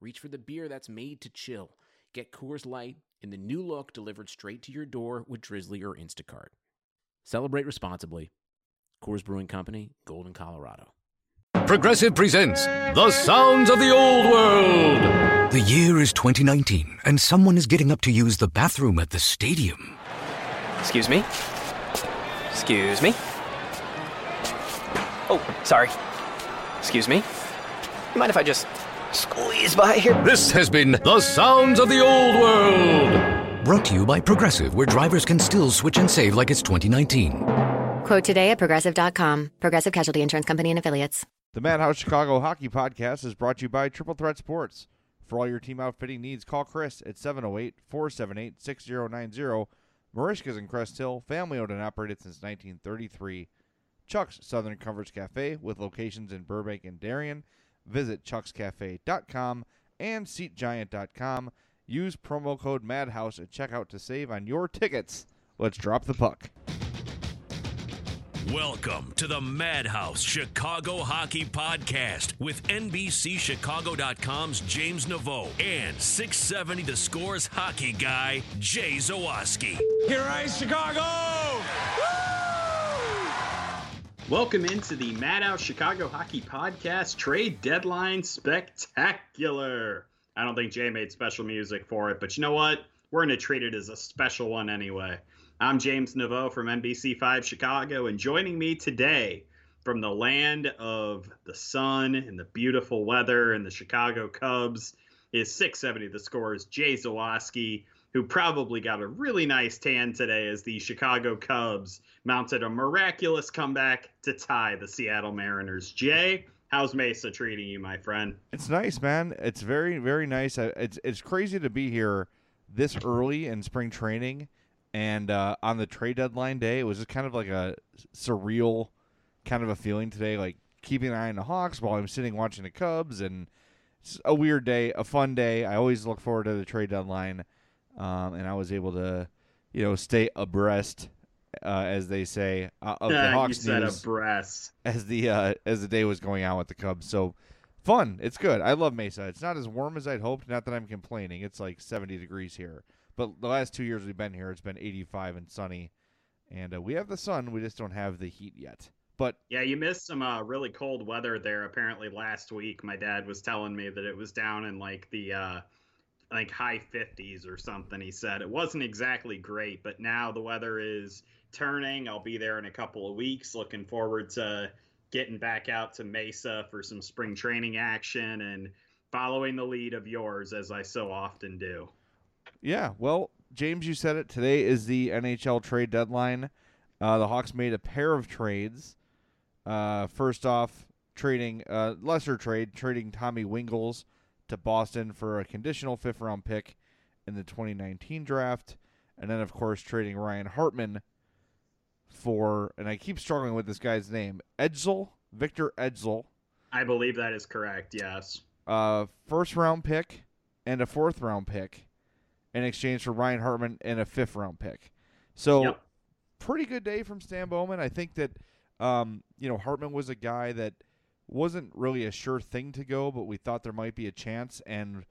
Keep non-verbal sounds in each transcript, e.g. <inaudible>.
reach for the beer that's made to chill. Get Coors Light in the new look delivered straight to your door with Drizzly or Instacart. Celebrate responsibly. Coors Brewing Company, Golden, Colorado. Progressive presents The Sounds of the Old World. The year is 2019, and someone is getting up to use the bathroom at the stadium. Excuse me? Excuse me? Oh, sorry. Excuse me? You mind if I just squeeze by here? This has been The Sounds of the Old World. Brought to you by Progressive, where drivers can still switch and save like it's 2019. Quote today at progressive.com. Progressive Casualty Insurance Company and Affiliates. The Madhouse Chicago Hockey Podcast is brought to you by Triple Threat Sports. For all your team outfitting needs, call Chris at 708 478 6090. Merichka's in Crest Hill, family owned and operated since 1933. Chuck's Southern Comforts Cafe with locations in Burbank and Darien. Visit chuckscafe.com and seatgiant.com. Use promo code MADHOUSE at checkout to save on your tickets. Let's drop the puck. Welcome to the Madhouse Chicago Hockey Podcast with NBCChicago.com's James Neveau and 670 The Scores hockey guy, Jay Zawaski. Here I Chicago! Welcome into the Madhouse Chicago Hockey Podcast Trade Deadline Spectacular. I don't think Jay made special music for it, but you know what? We're going to treat it as a special one anyway. I'm James Neveau from NBC5 Chicago, and joining me today from the land of the sun and the beautiful weather and the Chicago Cubs is 670 the scores, Jay Zawaski, who probably got a really nice tan today as the Chicago Cubs mounted a miraculous comeback to tie the Seattle Mariners. Jay, how's Mesa treating you, my friend? It's nice, man. It's very, very nice. It's it's crazy to be here this early in spring training, and uh, on the trade deadline day, it was just kind of like a surreal kind of a feeling today, like keeping an eye on the Hawks while I'm sitting watching the Cubs, and it's a weird day, a fun day. I always look forward to the trade deadline, um, and I was able to, you know, stay abreast. Uh, as they say, uh, of the you Hawks said news abreast. as the uh, as the day was going on with the Cubs. So fun. It's good. I love Mesa. It's not as warm as I'd hoped. Not that I'm complaining. It's like 70 degrees here. But the last two years we've been here, it's been 85 and sunny. And uh, we have the sun. We just don't have the heat yet. But Yeah, you missed some uh, really cold weather there. Apparently, last week, my dad was telling me that it was down in like the uh, like high 50s or something. He said it wasn't exactly great, but now the weather is turning. I'll be there in a couple of weeks. Looking forward to getting back out to Mesa for some spring training action and following the lead of yours as I so often do. yeah, well, James, you said it. Today is the NHL trade deadline. Uh, the Hawks made a pair of trades. Uh, first off, trading uh, lesser trade, trading Tommy Wingels to Boston for a conditional fifth round pick in the 2019 draft, and then of course trading Ryan Hartman for, and I keep struggling with this guy's name, Ejdsell Victor Ejdsell, I believe that is correct. Yes. uh, first round pick and a fourth round pick in exchange for Ryan Hartman and a fifth round pick. So Yep. pretty good day from Stan Bowman. I think that um, you know Hartman was a guy that wasn't really a sure thing to go, but we thought there might be a chance. And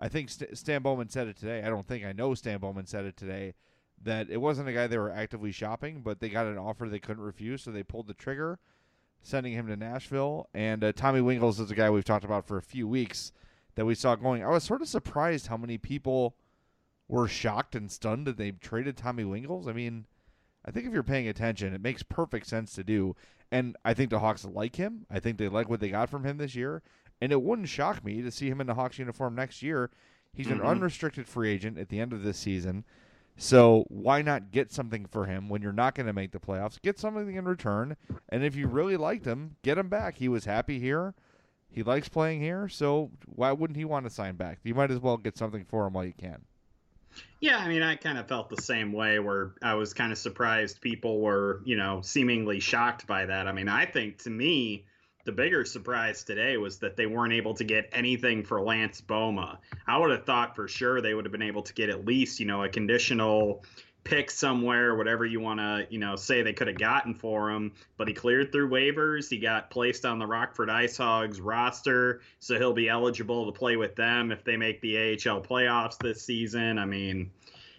I think St- Stan Bowman said it today. I don't think I know Stan Bowman said it today that it wasn't a guy they were actively shopping, but they got an offer they couldn't refuse, so they pulled the trigger, sending him to Nashville. And uh, Tommy Wingels is a guy we've talked about for a few weeks that we saw going. I was sort of surprised how many people were shocked and stunned that they traded Tommy Wingels. I mean, I think if you're paying attention, it makes perfect sense to do. And I think the Hawks like him. I think they like what they got from him this year. And it wouldn't shock me to see him in the Hawks uniform next year. He's an Mhm. unrestricted free agent at the end of this season. So why not get something for him when you're not going to make the playoffs? Get something in return. And if you really liked him, get him back. He was happy here. He likes playing here, so why wouldn't he want to sign back? You might as well get something for him while you can. Yeah, I mean, I kind of felt the same way where I was kind of surprised people were, you know, seemingly shocked by that. I mean, I think to me, the bigger surprise today was that they weren't able to get anything for Lance Bouma. I would have thought for sure they would have been able to get at least, you know, a conditional pick somewhere, whatever you want to, you know, say they could have gotten for him. But he cleared through waivers. He got placed on the Rockford Ice Hogs roster, so he'll be eligible to play with them if they make the AHL playoffs this season. I mean,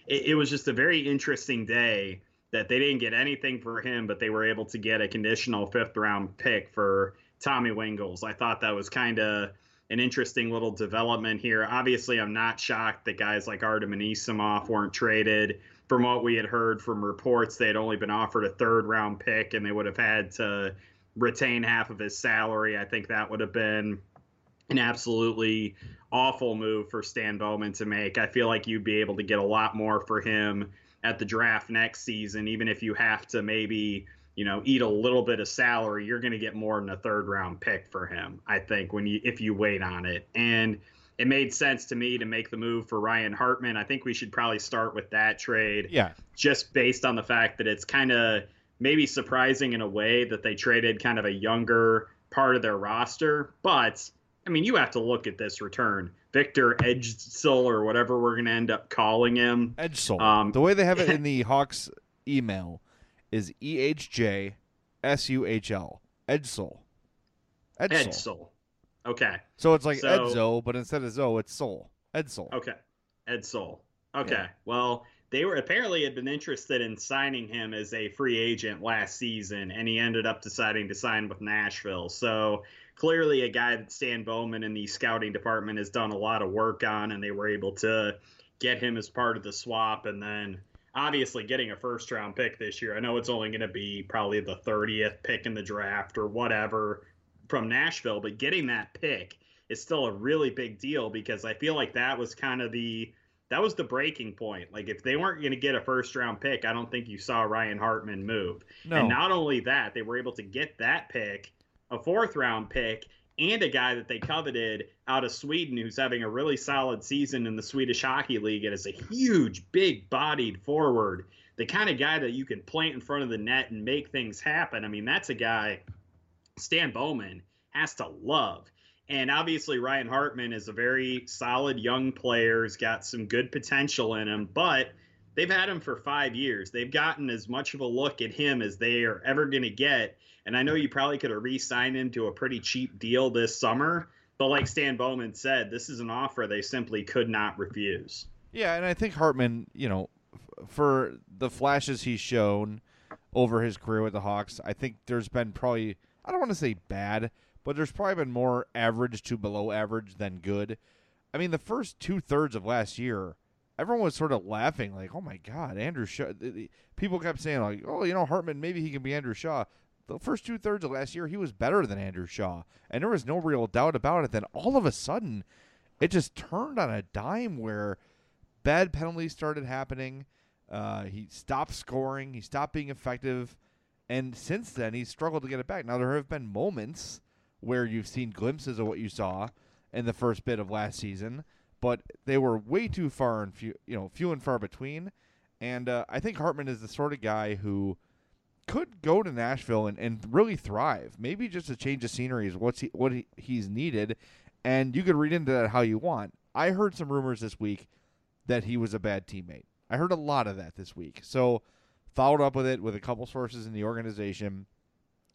it, it was just a very interesting day that they didn't get anything for him, but they were able to get a conditional fifth round pick for Tommy Wingels. I thought that was kind of an interesting little development here. Obviously, I'm not shocked that guys like Artem Anisimov weren't traded from what we had heard from reports, they had only been offered a third round pick and they would have had to retain half of his salary. I think that would have been an absolutely awful move for Stan Bowman to make. I feel like you'd be able to get a lot more for him at the draft next season, even if you have to maybe you know eat a little bit of salary you're going to get more than a third round pick for him i think when you if you wait on it and it made sense to me to make the move for Ryan Hartman. I think we should probably start with that trade. Yeah. Just based on the fact that it's kind of maybe surprising in a way that they traded kind of a younger part of their roster. But, I mean, you have to look at this return. Victor Ejdsell, or whatever we're going to end up calling him. Ejdsell. Um, the way they have it <laughs> in the Hawks email is E H J S U H L. Ejdsell. Ejdsell. Okay. So it's like so, Edzo, but instead of Zo, it's Sol. Ed Soul. Edsol. Okay. Edsol. Okay. Yeah. Well, they were apparently had been interested in signing him as a free agent last season, and he ended up deciding to sign with Nashville. So clearly, a guy that Stan Bowman in the scouting department has done a lot of work on, and they were able to get him as part of the swap, and then obviously getting a first round pick this year. I know it's only going to be probably the 30th pick in the draft or whatever from Nashville, but getting that pick is still a really big deal because I feel like that was kind of the that was the breaking point. Like if they weren't going to get a first round pick, I don't think you saw Ryan Hartman move. No. And not only that, they were able to get that pick, a fourth round pick, and a guy that they coveted out of Sweden who's having a really solid season in the Swedish Hockey League and is a huge, big bodied forward. The kind of guy that you can plant in front of the net and make things happen. I mean, that's a guy Stan Bowman has to love. And obviously, Ryan Hartman is a very solid young player. He's got some good potential in him, but they've had him for five years. They've gotten as much of a look at him as they are ever going to get. And I know you probably could have re signed him to a pretty cheap deal this summer. But like Stan Bowman said, this is an offer they simply could not refuse. Yeah, and I think Hartman, you know, for the flashes he's shown over his career with the Hawks, I think there's been probably I don't want to say bad, but there's probably been more average to below average than good. I mean, the first two thirds of last year, everyone was sort of laughing, like, "Oh my God, Andrew Shaw." People kept saying, like, "Oh, you know, Hartman, maybe he can be Andrew Shaw." The first two thirds of last year, he was better than Andrew Shaw, and there was no real doubt about it. Then all of a sudden, it just turned on a dime where bad penalties started happening. Uh, he stopped scoring. He stopped being effective. And since then, he's struggled to get it back. Now, there have been moments where you've seen glimpses of what you saw in the first bit of last season, but they were way too far and few, you know, few and far between. And uh, I think Hartman is the sort of guy who could go to Nashville and, and really thrive. Maybe just a change of scenery is what's he, what he, he's needed, and you could read into that how you want. I heard some rumors this week that he was a bad teammate. I heard a lot of that this week. So followed up with it with a couple sources in the organization.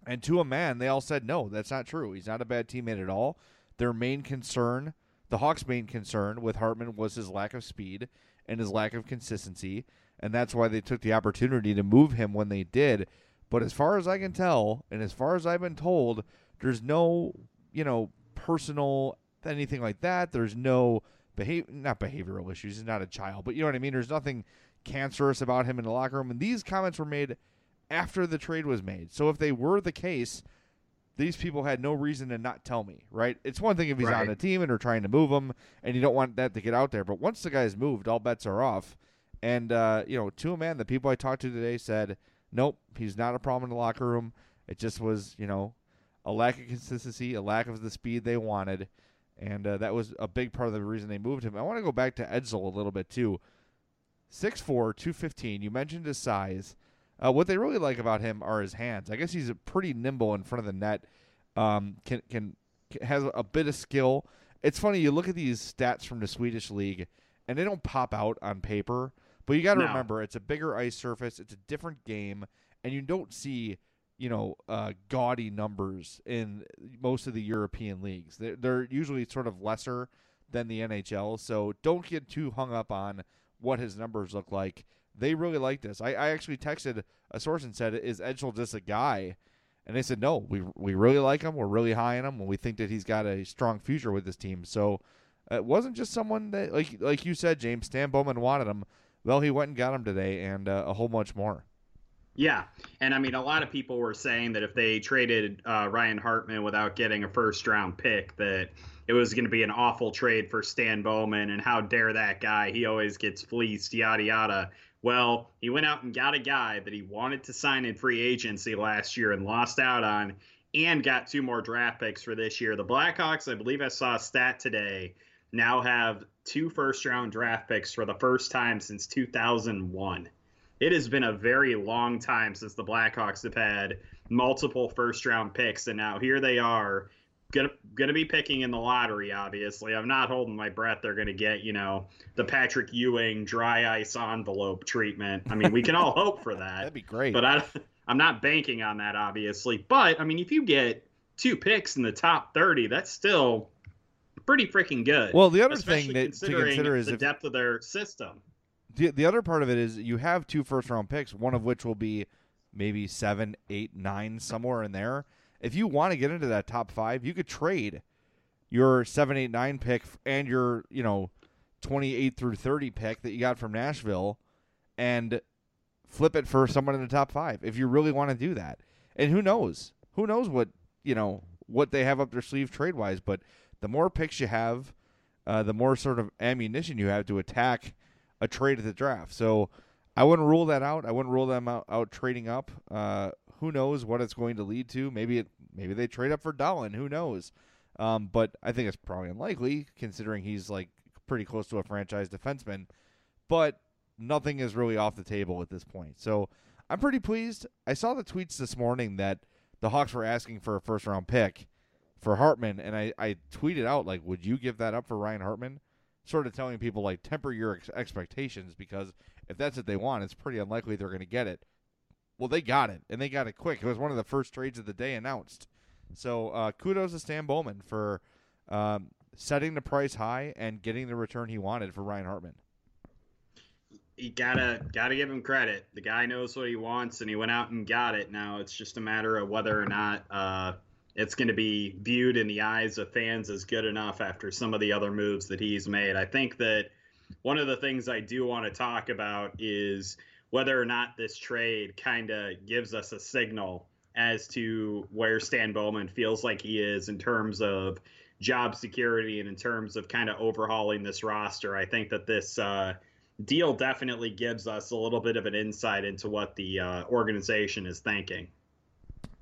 And to a man, they all said, no, that's not true. He's not a bad teammate at all. Their main concern, the Hawks' main concern with Hartman was his lack of speed and his lack of consistency. And that's why they took the opportunity to move him when they did. But as far as I can tell, and as far as I've been told, there's no, you know, personal anything like that. There's no behavior, not behavioral issues. He's not a child, but you know what I mean. There's nothing cancerous about him in the locker room. And these comments were made after the trade was made. So if they were the case, these people had no reason to not tell me, right? It's one thing if he's right. on the team and they're trying to move him and you don't want that to get out there. But once the guy's moved, all bets are off. And, uh, you know, to a man, the people I talked to today said, nope, he's not a problem in the locker room. It just was, you know, a lack of consistency, a lack of the speed they wanted, and uh, that was a big part of the reason they moved him. I want to go back to Ejdsell a little bit too. 6'4", 215. You mentioned his size. Uh, what they really like about him are his hands. I guess he's pretty nimble in front of the net. Um, can can has a bit of skill. It's funny you look at these stats from the Swedish league, and they don't pop out on paper. But you got to No. remember, it's a bigger ice surface. It's a different game, and you don't see you know uh, gaudy numbers in most of the European leagues. They're, they're usually sort of lesser than the NHL. So don't get too hung up on what his numbers look like. They really like this. I, I actually texted a source and said, "Is Edgel just a guy?" And they said, "No, we we really like him. We're really high on him, and we think that he's got a strong future with this team." So it wasn't just someone that, like like you said, James Stan Bowman wanted him. Well, he went and got him today, and uh, a whole bunch more. Yeah, and I mean, a lot of people were saying that if they traded uh, Ryan Hartman without getting a first round pick, that it was going to be an awful trade for Stan Bowman, and how dare that guy? He always gets fleeced, yada yada. Well, he went out and got a guy that he wanted to sign in free agency last year and lost out on, and got two more draft picks for this year. The Blackhawks, I believe I saw a stat today, now have two first round draft picks for the first time since 2001 it has been a very long time since the Blackhawks have had multiple first round picks, and now here they are, gonna gonna be picking in the lottery. Obviously, I'm not holding my breath. They're gonna get you know the Patrick Ewing dry ice envelope treatment. I mean, we can all hope for that. <laughs> That'd be great. But I, I'm not banking on that, obviously. But I mean, if you get two picks in the top 30, that's still pretty freaking good. Well, the other thing that to consider is the if- depth of their system. The the other part of it is you have two first round picks, one of which will be maybe seven, eight, nine, somewhere in there. If you want to get into that top five, you could trade your seven, eight, nine pick and your you know twenty eight through thirty pick that you got from Nashville, and flip it for someone in the top five if you really want to do that. And who knows? Who knows what you know what they have up their sleeve trade wise? But the more picks you have, uh, the more sort of ammunition you have to attack a trade at the draft. So I wouldn't rule that out. I wouldn't rule them out, out trading up. Uh, who knows what it's going to lead to? Maybe it maybe they trade up for Dahlin. Who knows? Um, but I think it's probably unlikely considering he's like pretty close to a franchise defenseman. But nothing is really off the table at this point. So I'm pretty pleased. I saw the tweets this morning that the Hawks were asking for a first round pick for Hartman, and I, I tweeted out like, "Would you give that up for Ryan Hartman?" Sort of telling people like temper your ex- expectations because if that's what they want, it's pretty unlikely they're going to get it. Well, they got it, and they got it quick. It was one of the first trades of the day announced. So uh, kudos to Stan Bowman for um, setting the price high and getting the return he wanted for Ryan Hartman. you gotta gotta give him credit. The guy knows what he wants, and he went out and got it. Now it's just a matter of whether or not uh, it's going to be viewed in the eyes of fans as good enough after some of the other moves that he's made. I think that one of the things I do want to talk about is whether or not this trade kind of gives us a signal as to where Stan Bowman feels like he is in terms of job security and in terms of kind of overhauling this roster. I think that this uh, deal definitely gives us a little bit of an insight into what the uh, organization is thinking.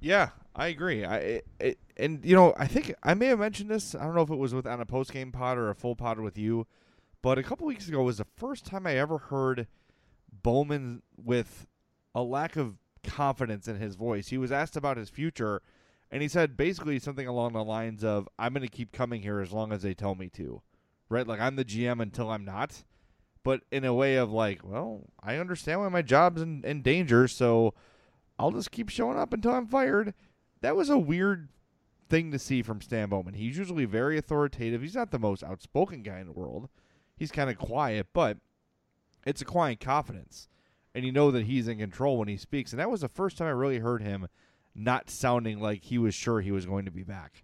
Yeah, I agree. I it, it, and you know I think I may have mentioned this. I don't know if it was with on a post game pod or a full pod with you, but a couple weeks ago was the first time I ever heard Bowman with a lack of confidence in his voice. He was asked about his future, and he said basically something along the lines of, "I'm going to keep coming here as long as they tell me to." Right? Like I'm the GM until I'm not. But in a way of like, well, I understand why my job's in, in danger, so I'll just keep showing up until I'm fired. That was a weird thing to see from Stan Bowman. He's usually very authoritative. He's not the most outspoken guy in the world. He's kind of quiet, but it's a quiet confidence. And you know that he's in control when he speaks. And that was the first time I really heard him not sounding like he was sure he was going to be back.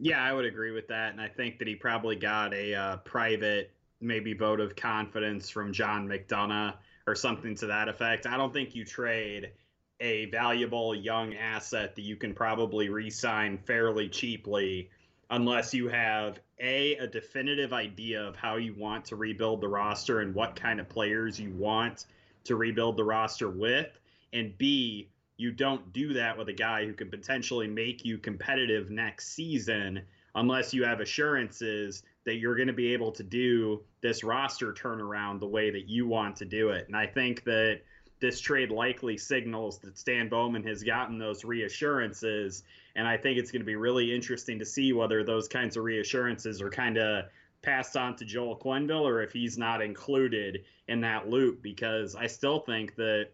Yeah, I would agree with that, and I think that he probably got a uh, private, maybe vote of confidence from John McDonough or something to that effect. I don't think you trade a valuable young asset that you can probably re-sign fairly cheaply unless you have a a definitive idea of how you want to rebuild the roster and what kind of players you want to rebuild the roster with and b you don't do that with a guy who could potentially make you competitive next season unless you have assurances that you're going to be able to do this roster turnaround the way that you want to do it. And I think that this trade likely signals that Stan Bowman has gotten those reassurances. And I think it's going to be really interesting to see whether those kinds of reassurances are kind of passed on to Joel Quenneville or if he's not included in that loop because I still think that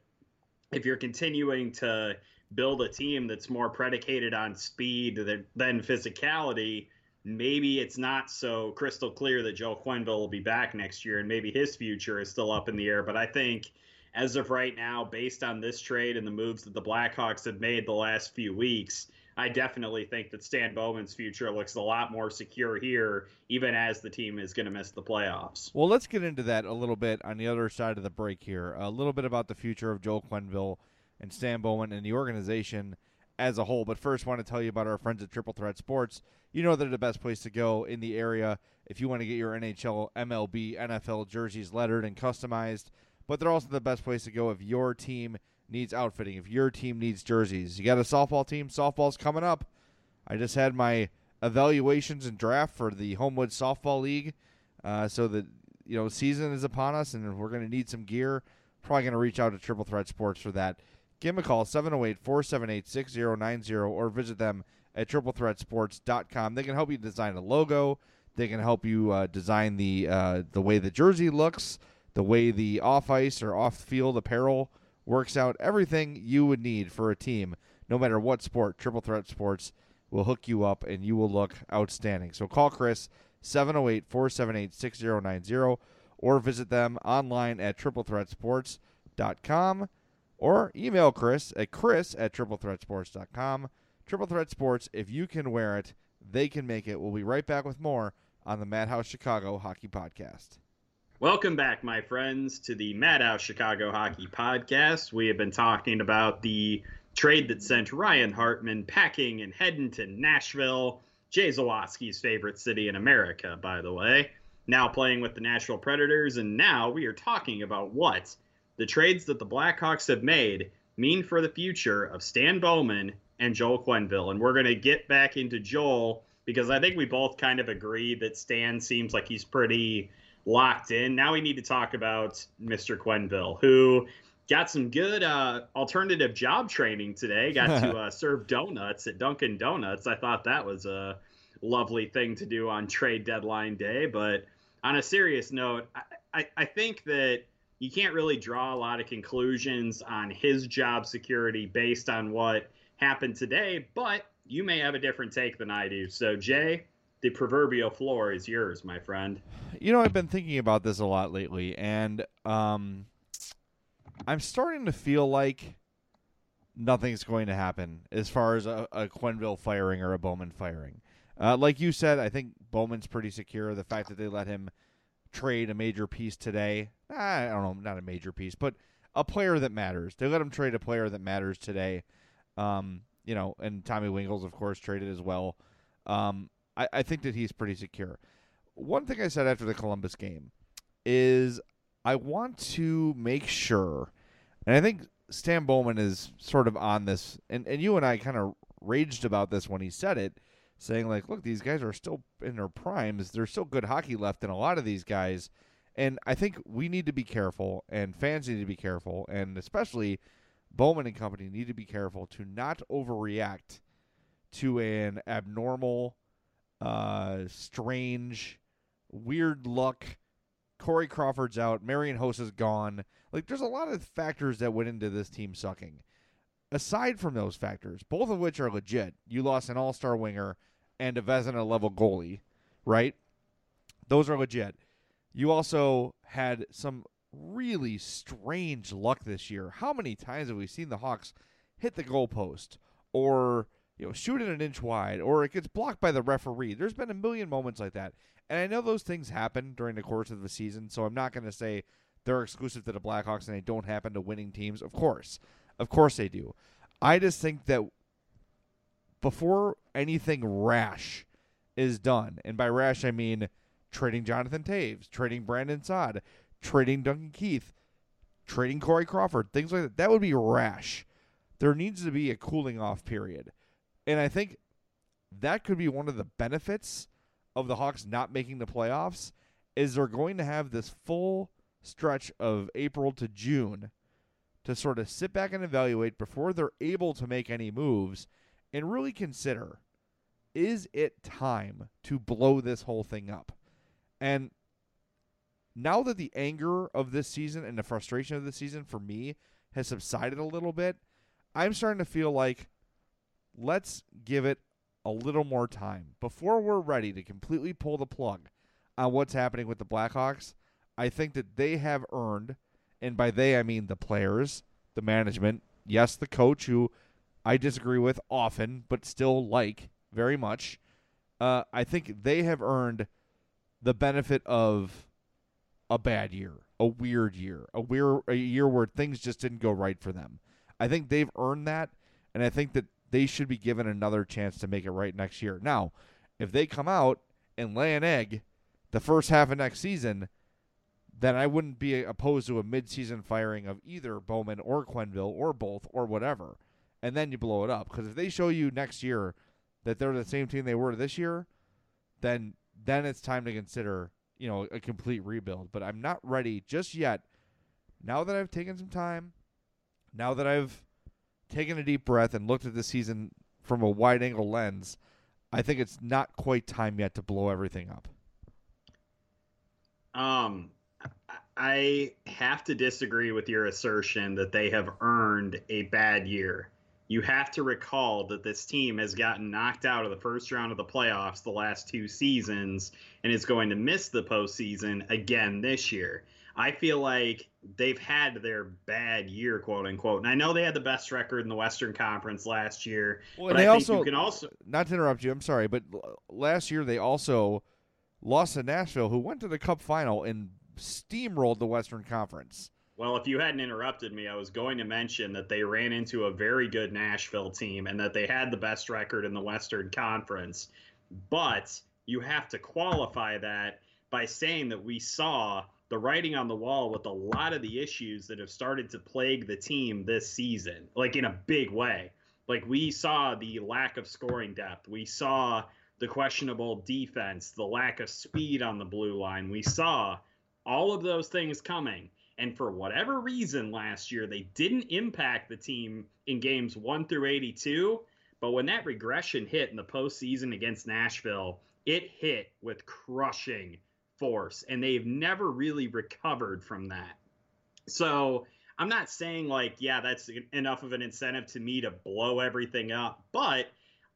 if you're continuing to build a team that's more predicated on speed than physicality, maybe it's not so crystal clear that Joel Quenneville will be back next year and maybe his future is still up in the air. But I think as of right now, based on this trade and the moves that the Blackhawks have made the last few weeks, I definitely think that Stan Bowman's future looks a lot more secure here, even as the team is going to miss the playoffs. Well, let's get into that a little bit on the other side of the break here. A little bit about the future of Joel Quenneville and Stan Bowman and the organization as a whole. But first, I want to tell you about our friends at Triple Threat Sports. You know they're the best place to go in the area if you want to get your NHL, MLB, NFL jerseys lettered and customized. But they're also the best place to go if your team – needs outfitting, if your team needs jerseys, you got a softball team, softball's coming up. I just had my evaluations and draft for the Homewood Softball League. Uh, so the you know season is upon us, and we're going to need some gear. Probably going to reach out to Triple Threat Sports for that. Give them a call 708-478-6090 or visit them at triplethreatsports.com. They can help you design a logo. They can help you uh, design the uh, the way the jersey looks, the way the off ice or off field apparel works out everything you would need for a team, no matter what sport. Triple Threat Sports will hook you up and you will look outstanding. So call Chris 708 478 6090 or visit them online at triplethreatsports.com or email Chris at chris at triplethreatsports.com. Triple Threat Sports, if you can wear it, they can make it. We'll be right back with more on the Madhouse Chicago Hockey Podcast. Welcome back, my friends, to the Madhouse Chicago Hockey Podcast. We have been talking about the trade that sent Ryan Hartman packing and heading to Nashville, Jay Zawaski's favorite city in America, by the way. Now playing with the Nashville Predators, and now we are talking about what the trades that the Blackhawks have made mean for the future of Stan Bowman and Joel Quenneville. And we're going to get back into Joel because I think we both kind of agree that Stan seems like he's pretty locked in. Now we need to talk about Mr. Quenneville, who got some good uh, alternative job training today. Got to <laughs> uh, serve donuts at Dunkin' Donuts. I thought that was a lovely thing to do on trade deadline day. But on a serious note, I, I, I think that you can't really draw a lot of conclusions on his job security based on what happened today. But you may have a different take than I do. So, Jay, the proverbial floor is yours, my friend. You know, I've been thinking about this a lot lately, and um, I'm starting to feel like nothing's going to happen as far as a, a Quenneville firing or a Bowman firing. Uh, like you said, I think Bowman's pretty secure. The fact that they let him trade a major piece today, I don't know, not a major piece, but a player that matters. They let him trade a player that matters today. Um, you know, and Tommy Wingels, of course, traded as well. Um, I, I think that he's pretty secure. One thing I said after the Columbus game is I want to make sure, and I think Stan Bowman is sort of on this, and, and you and I kind of raged about this when he said it, saying, like, look, these guys are still in their primes. There's still good hockey left in a lot of these guys. And I think we need to be careful, and fans need to be careful, and especially Bowman and company need to be careful to not overreact to an abnormal uh, strange, weird luck. Corey Crawford's out. Marian Hossa is gone. Like, there's a lot of factors that went into this team sucking. Aside from those factors, both of which are legit, you lost an all star winger and a Vezina level goalie, right? Those are legit. You also had some really strange luck this year. How many times have we seen the Hawks hit the goalpost or you know, shoot it an inch wide, or it gets blocked by the referee. There's been a million moments like that. And I know those things happen during the course of the season, so I'm not going to say they're exclusive to the Blackhawks and they don't happen to winning teams. Of course. Of course they do. I just think that before anything rash is done, and by rash I mean trading Jonathan Toews, trading Brandon Saad, trading Duncan Keith, trading Corey Crawford, things like that, that would be rash. there needs to be a cooling off period. And I think that could be one of the benefits of the Hawks not making the playoffs is they're going to have this full stretch of April to June to sort of sit back and evaluate before they're able to make any moves and really consider is it time to blow this whole thing up? And now that the anger of this season and the frustration of the season for me has subsided a little bit, I'm starting to feel like let's give it a little more time before we're ready to completely pull the plug on what's happening with the Blackhawks. I think that they have earned, and by they I mean the players, the management, yes, the coach who I disagree with often, but still like very much. Uh, I think they have earned the benefit of a bad year, a weird year, a weird a year where things just didn't go right for them. I think they've earned that, and I think that they should be given another chance to make it right next year. Now, if they come out and lay an egg the first half of next season, then I wouldn't be opposed to a midseason firing of either Bowman or Quenneville or both or whatever, and then you blow it up. Because if they show you next year that they're the same team they were this year, then then it's time to consider you know a complete rebuild. But I'm not ready just yet. Now that I've taken some time, now that I've taken a deep breath and looked at the season from a wide angle lens, I think it's not quite time yet to blow everything up. Um, I have to disagree with your assertion that they have earned a bad year. You have to recall that this team has gotten knocked out of the first round of the playoffs the last two seasons and is going to miss the postseason again this year. I feel like they've had their bad year, quote unquote. And I know they had the best record in the Western Conference last year. Well, but they I think also you can also not to interrupt you. I'm sorry, but last year they also lost to Nashville, who went to the Cup final and steamrolled the Western Conference. Well, if you hadn't interrupted me, I was going to mention that they ran into a very good Nashville team and that they had the best record in the Western Conference. But you have to qualify that by saying that we saw the writing on the wall with a lot of the issues that have started to plague the team this season, like in a big way. Like we saw the lack of scoring depth. We saw the questionable defense, the lack of speed on the blue line. We saw all of those things coming. And for whatever reason last year, they didn't impact the team in games 1 through 82. But when that regression hit in the postseason against Nashville, it hit with crushing force. And they've never really recovered from that. So I'm not saying, like, yeah, that's enough of an incentive to me to blow everything up. But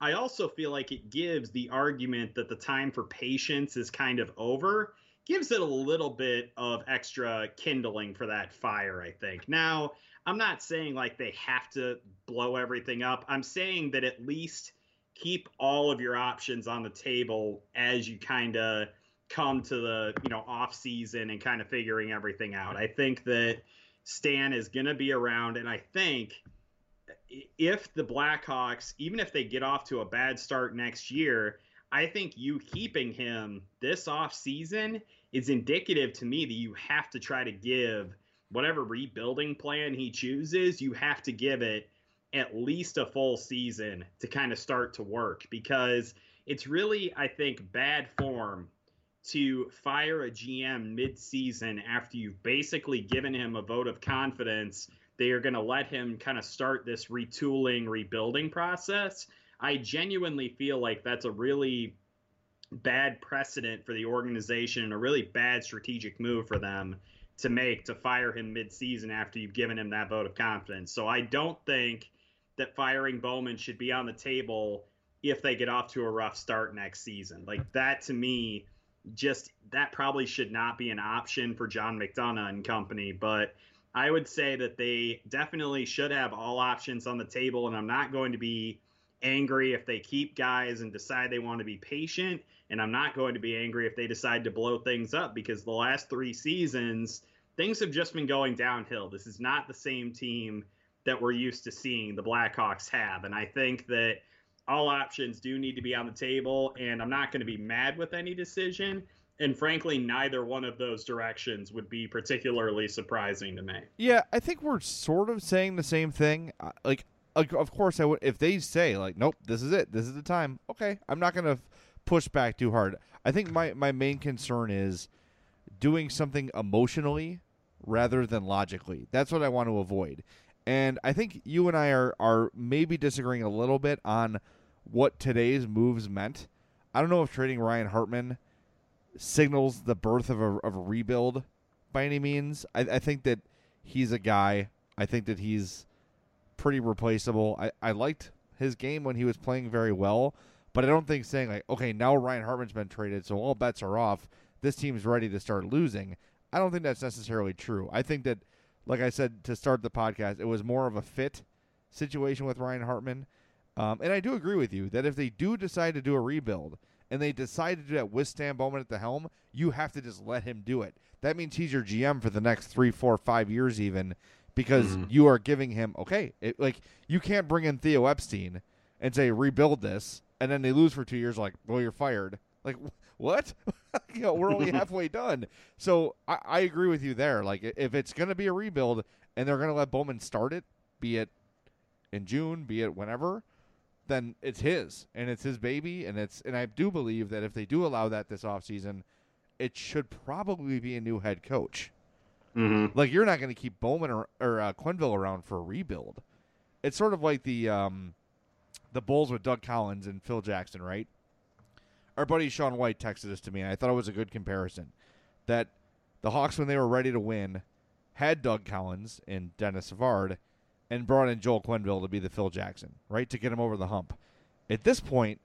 I also feel like it gives the argument that the time for patience is kind of over gives it a little bit of extra kindling for that fire, I think. Now, I'm not saying like they have to blow everything up. I'm saying that at least keep all of your options on the table as you kind of come to the, you know, off season and kind of figuring everything out. I think that Stan is going to be around and I think if the Blackhawks, even if they get off to a bad start next year, I think you keeping him this off season is indicative to me that you have to try to give whatever rebuilding plan he chooses, you have to give it at least a full season to kind of start to work because it's really, I think, bad form to fire a GM mid-season after you've basically given him a vote of confidence they are going to let him kind of start this retooling rebuilding process. I genuinely feel like that's a really bad precedent for the organization and a really bad strategic move for them to make to fire him mid-season after you've given him that vote of confidence so i don't think that firing bowman should be on the table if they get off to a rough start next season like that to me just that probably should not be an option for John McDonough and company. But I would say that they definitely should have all options on the table. And I'm not going to be angry if they keep guys and decide they want to be patient. And I'm not going to be angry if they decide to blow things up because the last three seasons, things have just been going downhill. This is not the same team that we're used to seeing the Blackhawks have. And I think that all options do need to be on the table, and I'm not going to be mad with any decision. And frankly, neither one of those directions would be particularly surprising to me. Yeah, I think we're sort of saying the same thing. Uh, Like like, of course I would if they say like, nope, this is it, this is the time. Okay, I'm not gonna push back too hard. I think my my main concern is doing something emotionally rather than logically. That's what I want to avoid. And I think you and I are are maybe disagreeing a little bit on what today's moves meant. I don't know if trading Ryan Hartman signals the birth of a, of a rebuild by any means. I, I think that he's a guy. I think that he's pretty replaceable. I, I liked his game when he was playing very well, but I don't think saying like, okay, now Ryan Hartman's been traded, so all bets are off. This team's ready to start losing. I don't think that's necessarily true. I think that, like I said to start the podcast, it was more of a fit situation with Ryan Hartman. Um, and I do agree with you that if they do decide to do a rebuild and they decide to do that with Stan Bowman at the helm, you have to just let him do it. That means he's your GM for the next three, four, five years, even because you are giving him okay. It, like you can't bring in Theo Epstein and say rebuild this, and then they lose for two years. Like, well, you're fired. Like <laughs> what? <laughs> you know, we're only <laughs> halfway done. So I, I agree with you there. Like if it's going to be a rebuild and they're going to let Bowman start it, be it in June, be it whenever, then it's his and it's his baby and it's and I do believe that if they do allow that this offseason, it should probably be a new head coach. Mm-hmm. Like you're not going to keep Bowman or, or uh, Quenneville around for a rebuild. It's sort of like the um, the Bulls with Doug Collins and Phil Jackson, right? Our buddy Sean White texted this to me, and I thought it was a good comparison. That the Hawks, when they were ready to win, had Doug Collins and Denis Savard, and brought in Joel Quenneville to be the Phil Jackson, right, to get him over the hump. At this point,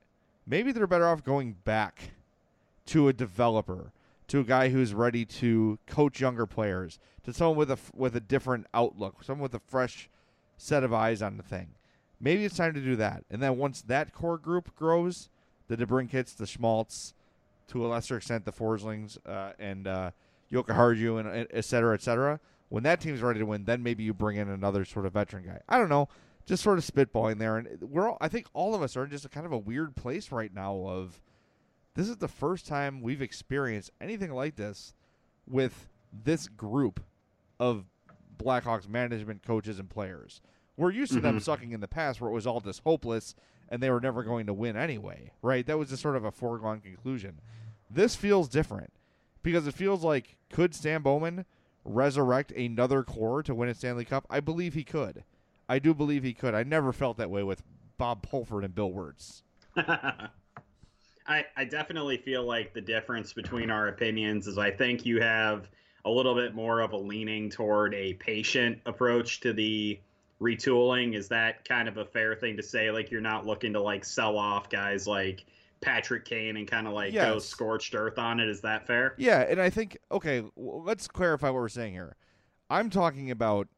maybe they're better off going back to a developer, to a guy who's ready to coach younger players, to someone with a with a different outlook, someone with a fresh set of eyes on the thing. Maybe it's time to do that. And then once that core group grows, the DeBrincats, the Schmaltz, to a lesser extent the Forslings uh, and uh, Jokiharju and and et cetera, et cetera. When that team's ready to win, then maybe you bring in another sort of veteran guy. I don't know, just sort of spitballing there. And we're all, I think all of us are in just a kind of a weird place right now. Of this is the first time we've experienced anything like this with this group of Blackhawks management, coaches, and players. We're used to them mm-hmm. sucking in the past, where it was all just hopeless and they were never going to win anyway, right? That was just sort of a foregone conclusion. This feels different because it feels like could Stan Bowman resurrect another core to win a Stanley Cup? I believe he could. I do believe he could. I never felt that way with Bob Pulford and Bill Wirtz. <laughs> I, I definitely feel like the difference between our opinions is I think you have a little bit more of a leaning toward a patient approach to the retooling. Is that kind of a fair thing to say? Like you're not looking to like sell off guys like Patrick Kane and kind of like go scorched earth on it. Is that fair? Yeah, and I think okay, let's clarify what we're saying here. I'm talking about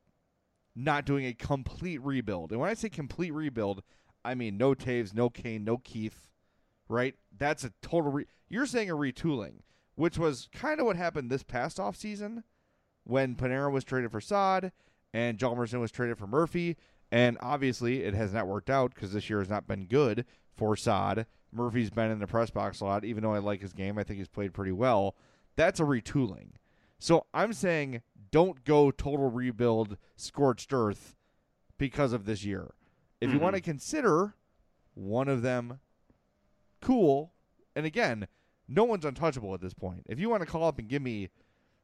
not doing a complete rebuild. And when I say complete rebuild, I mean no Toews, no Kane, no Keith, right? That's a total re- You're saying a retooling, which was kind of what happened this past offseason when Panarin was traded for Saad and Hjalmarsson was traded for Murphy, and obviously it has not worked out because this year has not been good for Saad. Murphy's been in the press box a lot, even though I like his game. I think he's played pretty well. That's a retooling. So I'm saying don't go total rebuild, scorched earth because of this year. If you want to mm-hmm. consider one of them, cool. And again, no one's untouchable at this point. If you want to call up and give me,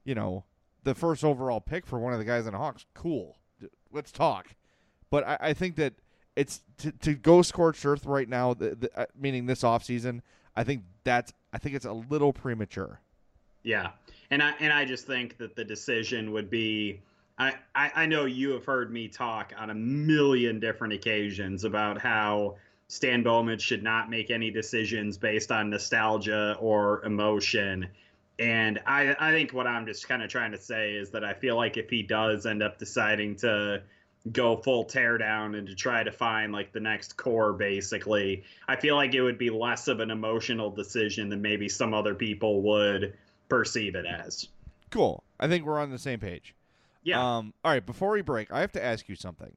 you know, the first overall pick for one of the guys in the Hawks, cool. Let's talk. But I, I think that it's to, to go scorched earth right now, the, the, uh, meaning this offseason, I think that's I think it's a little premature. Yeah, and I and I just think that the decision would be. I, I I know you have heard me talk on a million different occasions about how Stan Bowman should not make any decisions based on nostalgia or emotion. And I, I think what I'm just kind of trying to say is that I feel like if he does end up deciding to go full teardown and to try to find like the next core, basically, I feel like it would be less of an emotional decision than maybe some other people would perceive it as. Cool. I think we're on the same page. Yeah. Um, all right, before we break, I have to ask you something,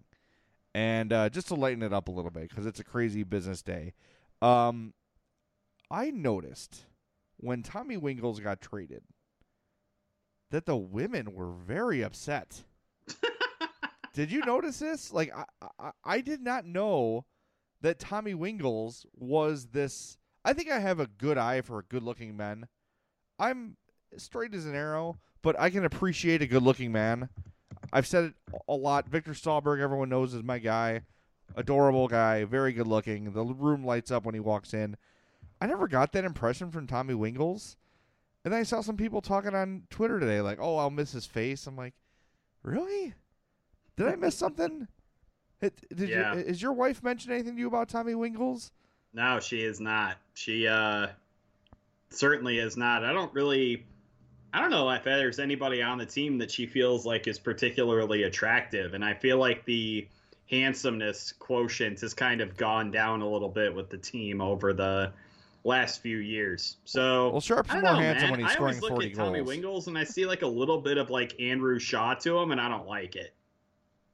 and uh, just to lighten it up a little bit because it's a crazy business day. Um, I noticed when Tommy Wingels got traded that the women were very upset. <laughs> Did you notice this? Like, I, I, I did not know that Tommy Wingels was this. I think I have a good eye for good-looking men. I'm straight as an arrow, but I can appreciate a good-looking man. I've said it a lot. Viktor Stalberg, everyone knows, is my guy. Adorable guy, very good-looking. The room lights up when he walks in. I never got that impression from Tommy Wingels. And then I saw some people talking on Twitter today, like, "Oh, I'll miss his face." I'm like, "Really? Did I miss <laughs> something? Did Yeah. you, is your wife mention anything to you about Tommy Wingels? No, she is not. She uh certainly is not. I don't really I don't know if there's anybody on the team that she feels like is particularly attractive and I feel like the handsomeness quotient has kind of gone down a little bit with the team over the last few years. So Well, Sharp's I more don't know, handsome man. when he's I scoring always look 40 at Tommy goals. Wingels and I see like a little bit of like Andrew Shaw to him and I don't like it.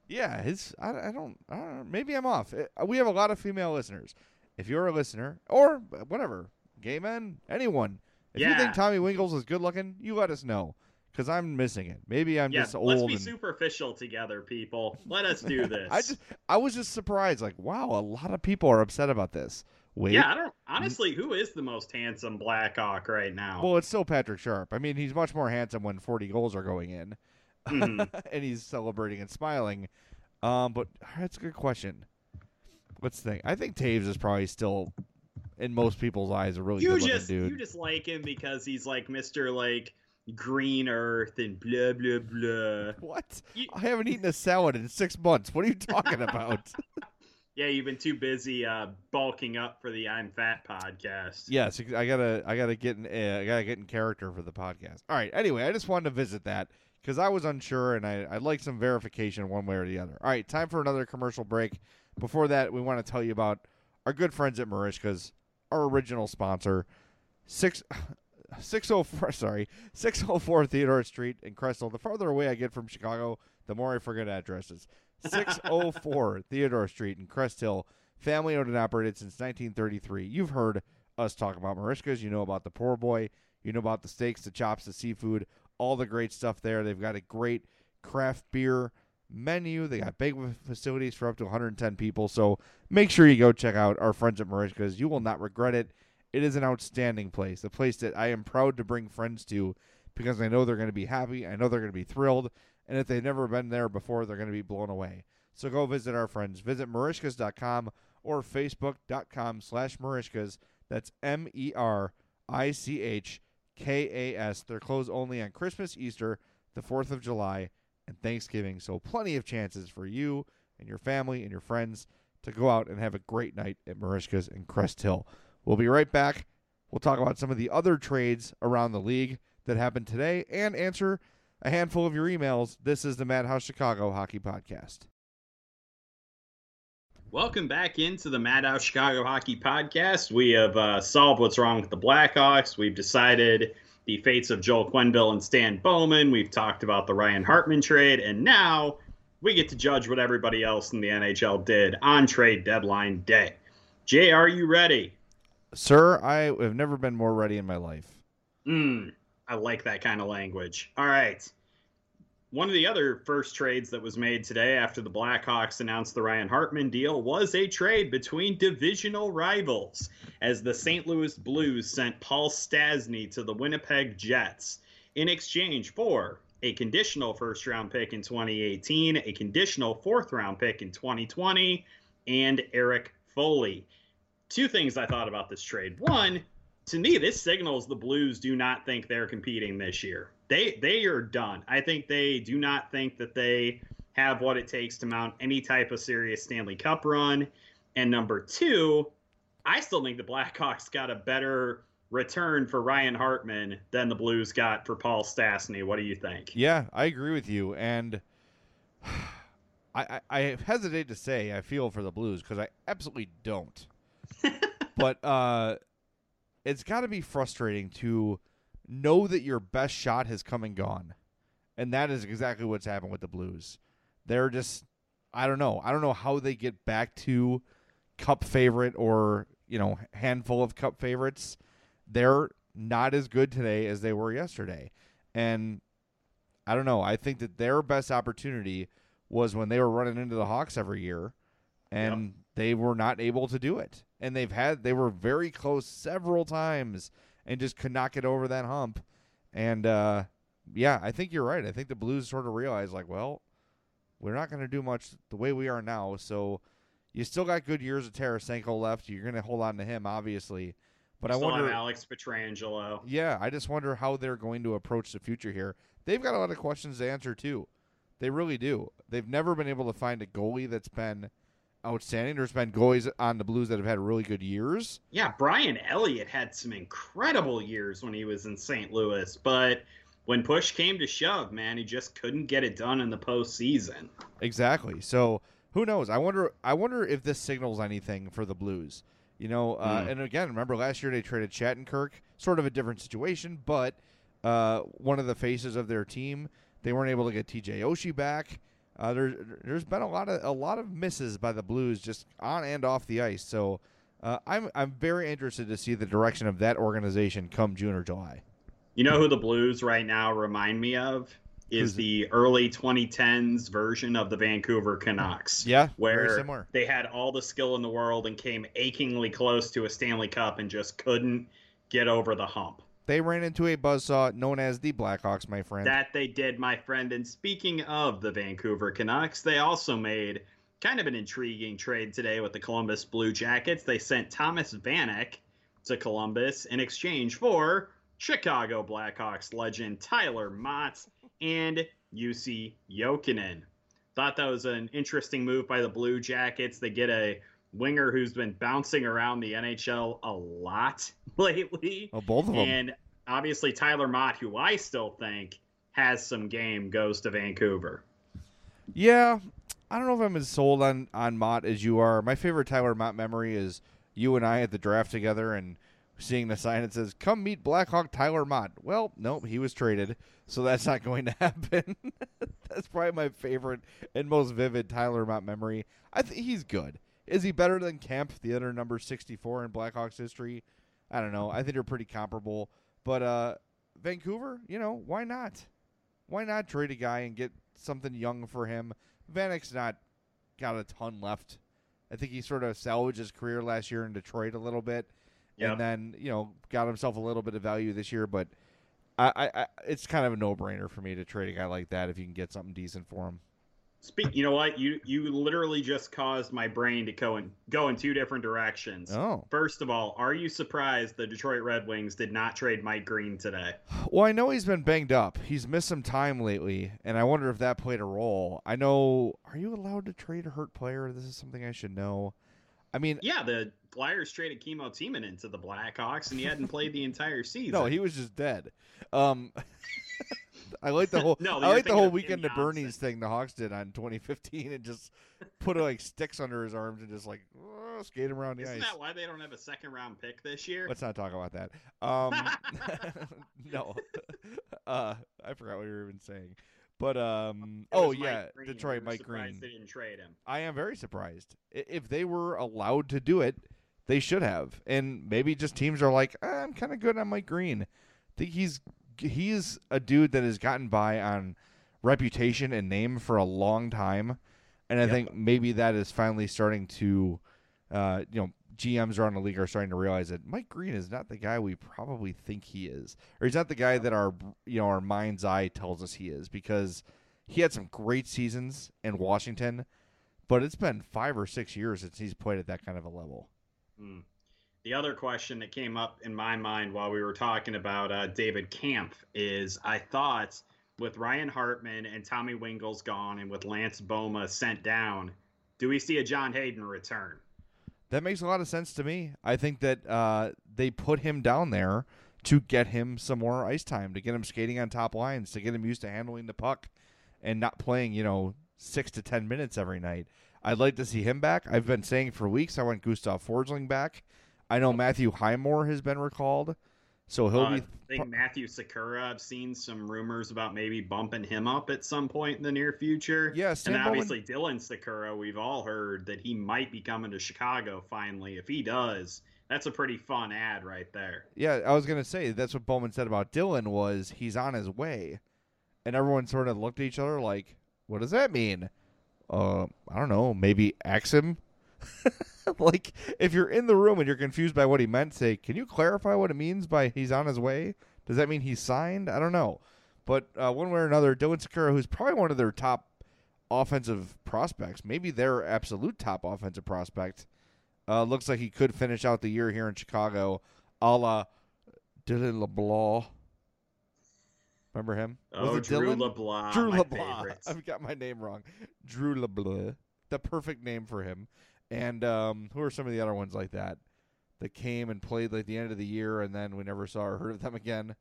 Yeah, his. I, I don't. I don't know. Maybe I'm off. We have a lot of female listeners. If you're a listener, or whatever, gay men, anyone, if you think Tommy Wingels is good looking, you let us know, because I'm missing it. Maybe I'm yeah, just old. let's be and- superficial together, people. Let us do <laughs> this. I just, I was just surprised. Like, wow, a lot of people are upset about this. Wait, Yeah, I don't honestly. Who is the most handsome Blackhawk right now? well, it's still Patrick Sharp. I mean, he's much more handsome when 40 goals are going in, Mhm. <laughs> and he's celebrating and smiling. Um, but that's a good question. Let's think. I think Toews is probably still, in most people's eyes, a really you good-looking just dude. you just like him because he's like Mister like Green Earth and blah blah blah. What? You- I haven't eaten a salad in six months. What are you talking about? <laughs> Yeah, you've been too busy uh, bulking up for the I'm Fat podcast. yes, I gotta, I gotta get in, uh, I gotta get in character for the podcast. All right. Anyway, I just wanted to visit that because I was unsure and I, I'd like some verification one way or the other. All right, time for another commercial break. Before that, we want to tell you about our good friends at Merichka's, our original sponsor, six. <sighs> 604 sorry 604 Theodore Street in Crystal. The farther away I get from Chicago, the more I forget addresses. 604 Theodore Street in Crest Hill. Family owned and operated since 1933. You've heard us talk about Merichka's. You know about the poor boy. You know about the steaks, the chops, the seafood, all the great stuff there. They've got a great craft beer menu. They got big facilities for up to 110 people. So make sure you go check out our friends at Merichka's. You will not regret it. It is an outstanding place, a place that I am proud to bring friends to because I know they're going to be happy. I know they're going to be thrilled. And if they've never been there before, they're going to be blown away. So go visit our friends. Visit merichkas.com or facebook.com slash merichkas. That's M E R I C H K A S. They're closed only on Christmas, Easter, the 4th of July, and Thanksgiving. So plenty of chances for you and your family and your friends to go out and have a great night at Merichka's in Crest Hill. We'll be right back. We'll talk about some of the other trades around the league that happened today and answer a handful of your emails. This is the Madhouse Chicago Hockey Podcast. Welcome back into the Madhouse Chicago Hockey Podcast. We have uh, solved what's wrong with the Blackhawks. We've decided the fates of Joel Quenneville and Stan Bowman. We've talked about the Ryan Hartman trade, and now we get to judge what everybody else in the NHL did on trade deadline day. Jay, are you ready? Sir, I have never been more ready in my life. Mm, I like that kind of language. All right. One of the other first trades that was made today after the Blackhawks announced the Ryan Hartman deal was a trade between divisional rivals as the St. Louis Blues sent Paul Stastny to the Winnipeg Jets in exchange for a conditional first round pick in 2018, a conditional fourth round pick in 2020, and Erik Foley. Two things I thought about this trade. One, to me, this signals the Blues do not think they're competing this year. They they are done. I think they do not think that they have what it takes to mount any type of serious Stanley Cup run. And number two, I still think the Blackhawks got a better return for Ryan Hartman than the Blues got for Paul Stastny. What do you think? Yeah, I agree with you, and <sighs> I, I, I hesitate to say I feel for the Blues because I absolutely don't. <laughs> but uh, it's got to be frustrating to know that your best shot has come and gone, and that is exactly what's happened with the Blues. They're just, I don't know, I don't know how they get back to Cup favorite or you know handful of Cup favorites. They're not as good today as they were yesterday, and I don't know. I think that their best opportunity was when they were running into the Hawks every year, and Yep. They were not able to do it. And they've had they were very close several times and just could not get over that hump. And uh, yeah, I think you're right. I think the Blues sort of realized like, well, we're not going to do much the way we are now. So you still got good years of Tarasenko left. You're going to hold on to him, obviously. But I Still wonder, have Alex Pietrangelo. yeah, I just wonder how they're going to approach the future here. They've got a lot of questions to answer too. They really do. They've never been able to find a goalie that's been outstanding. There's been goalies on the Blues that have had really good years. Yeah, Brian Elliott had some incredible years when he was in St. Louis, but when push came to shove, man, he just couldn't get it done in the postseason. Exactly. So who knows? I wonder. I wonder if this signals anything for the Blues. You know, uh, Mm. and again, remember last year they traded Shattenkirk, sort of a different situation, but uh, one of the faces of their team. They weren't able to get T.J. Oshie back. Uh, there, there's been a lot of a lot of misses by the Blues just on and off the ice. So uh, I'm I'm very interested to see the direction of that organization come June or July. You know who the Blues right now remind me of? Is Who's it? the early 2010s version of the Vancouver Canucks. Yeah, Where they had all the skill in the world and came achingly close to a Stanley Cup and just couldn't get over the hump. They ran into a buzzsaw known as the Blackhawks, my friend. That they did, my friend. And speaking of the Vancouver Canucks, they also made kind of an intriguing trade today with the Columbus Blue Jackets. They sent Thomas Vanek to Columbus in exchange for Chicago Blackhawks legend Tyler Motte and Jussi Jokinen. Thought that was an interesting move by the Blue Jackets. They get a winger who's been bouncing around the NHL a lot <laughs> lately. oh, both of them. And obviously, Tyler Motte, who I still think has some game, goes to Vancouver. Yeah, I don't know if I'm as sold on on Motte as you are. My favorite Tyler Motte memory is you and I at the draft together and seeing the sign that says "Come meet Blackhawk Tyler Motte." Well, nope, he was traded, so that's not <laughs> going to happen. <laughs> that's probably my favorite and most vivid Tyler Motte memory. I think he's good. Is he better than Kampf, the other number 64 in Blackhawks history? I don't know. I think they're pretty comparable. But uh, Vancouver, you know, why not? Why not trade a guy and get something young for him? Vanek's not got a ton left. I think he sort of salvaged his career last year in Detroit a little bit, Yep. and then you know got himself a little bit of value this year. But I, I, I it's kind of a no brainer for me to trade a guy like that if you can get something decent for him. Speak. You know what? You you literally just caused my brain to go in go in two different directions. Oh, First of all, are you surprised the Detroit Red Wings did not trade Mike Green today? well, I know he's been banged up. He's missed some time lately, and I wonder if that played a role. I know. Are you allowed to trade a hurt player? This is something I should know. I mean, Yeah, the Flyers traded Kimmo Timonen into the Blackhawks, and he hadn't played the entire <laughs> season. No, he was just dead. Um, <laughs> I like the whole. <laughs> No, I like the whole weekend to Bernie's Johnson. thing the Hawks did on 2015 and just put like sticks under his arms and just like uh, skate him around the Isn't ice. that why they don't have a second round pick this year? Let's not talk about that. Um, <laughs> <laughs> no, uh, I forgot what you were even saying. But um, It oh Mike yeah, Green. Detroit, Mike Green. They didn't trade him. I am very surprised. If they were allowed to do it, they should have. And maybe just teams are like, "Ah, I'm kind of good on Mike Green. I think he's he's a dude that has gotten by on reputation and name for a long time, and I Yep. think maybe that is finally starting to, uh, you know, GMs around the league are starting to realize that Mike Green is not the guy we probably think he is, or he's not the guy that our you know our mind's eye tells us he is because he had some great seasons in Washington, but it's been five or six years since he's played at that kind of a level. Hmm. The other question that came up in my mind while we were talking about uh, David Kampf is I thought with Ryan Hartman and Tommy Wingels gone and with Lance Bouma sent down, do we see a John Hayden return? That makes a lot of sense to me. I think that uh, they put him down there to get him some more ice time, to get him skating on top lines, to get him used to handling the puck and not playing, you know, six to ten minutes every night. I'd like to see him back. I've been saying for weeks I want Gustav Forsling back. I know Matthew Highmore has been recalled, so he'll Uh, be. I think Matthew Sikura, I've seen some rumors about maybe bumping him up at some point in the near future. Yeah, and Sam then Bowman- obviously Dylan Sikura, we've all heard that he might be coming to Chicago finally. If he does, that's a pretty fun ad right there. Yeah, I was gonna say that's what Bowman said about Dylan was he's on his way, and everyone sort of looked at each other like, "What does that mean?" uh, I don't know, maybe ax him. <laughs> <laughs> like if you're in the room and you're confused by what he meant, say, can you clarify what it means by he's on his way? Does that mean he's signed? I don't know. But uh, one way or another, Dylan Sikura, who's probably one of their top offensive prospects, maybe their absolute top offensive prospect, uh, looks like he could finish out the year here in Chicago, a la Dylan LeBlanc. Remember him? Oh, it Drew Dylan? LeBlanc. Drew LeBlanc. favorites. <laughs> I've got my name wrong. Drew LeBlanc. The perfect name for him. And um, who are some of the other ones like that that came and played like the end of the year and then we never saw or heard of them again?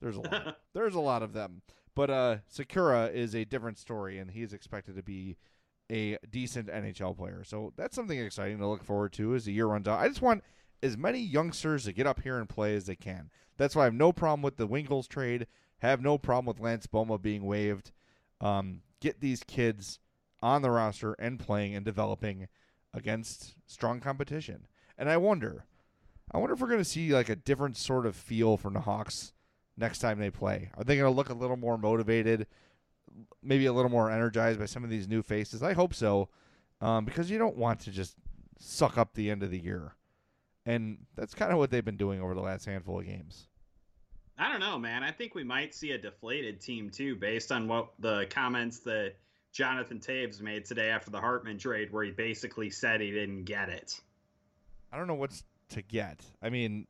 There's a lot. <laughs> There's a lot of them. But uh, Sikura is a different story, and he's expected to be a decent NHL player. So that's something exciting to look forward to as the year runs out. I just want as many youngsters to get up here and play as they can. That's why I have no problem with the Wingels trade. Have no problem with Lance Bouma being waived. Um, get these kids on the roster and playing and developing against strong competition. And I wonder, I wonder if we're going to see like a different sort of feel from the Hawks next time they play. Are they going to look a little more motivated, maybe a little more energized by some of these new faces? I hope so, um, because you don't want to just suck up the end of the year, and that's kind of what they've been doing over the last handful of games. I don't know, man. I think we might see a deflated team too, based on what the comments that Jonathan Toews made today after the Hartman trade, where he basically said he didn't get it. I don't know what's to get. I mean,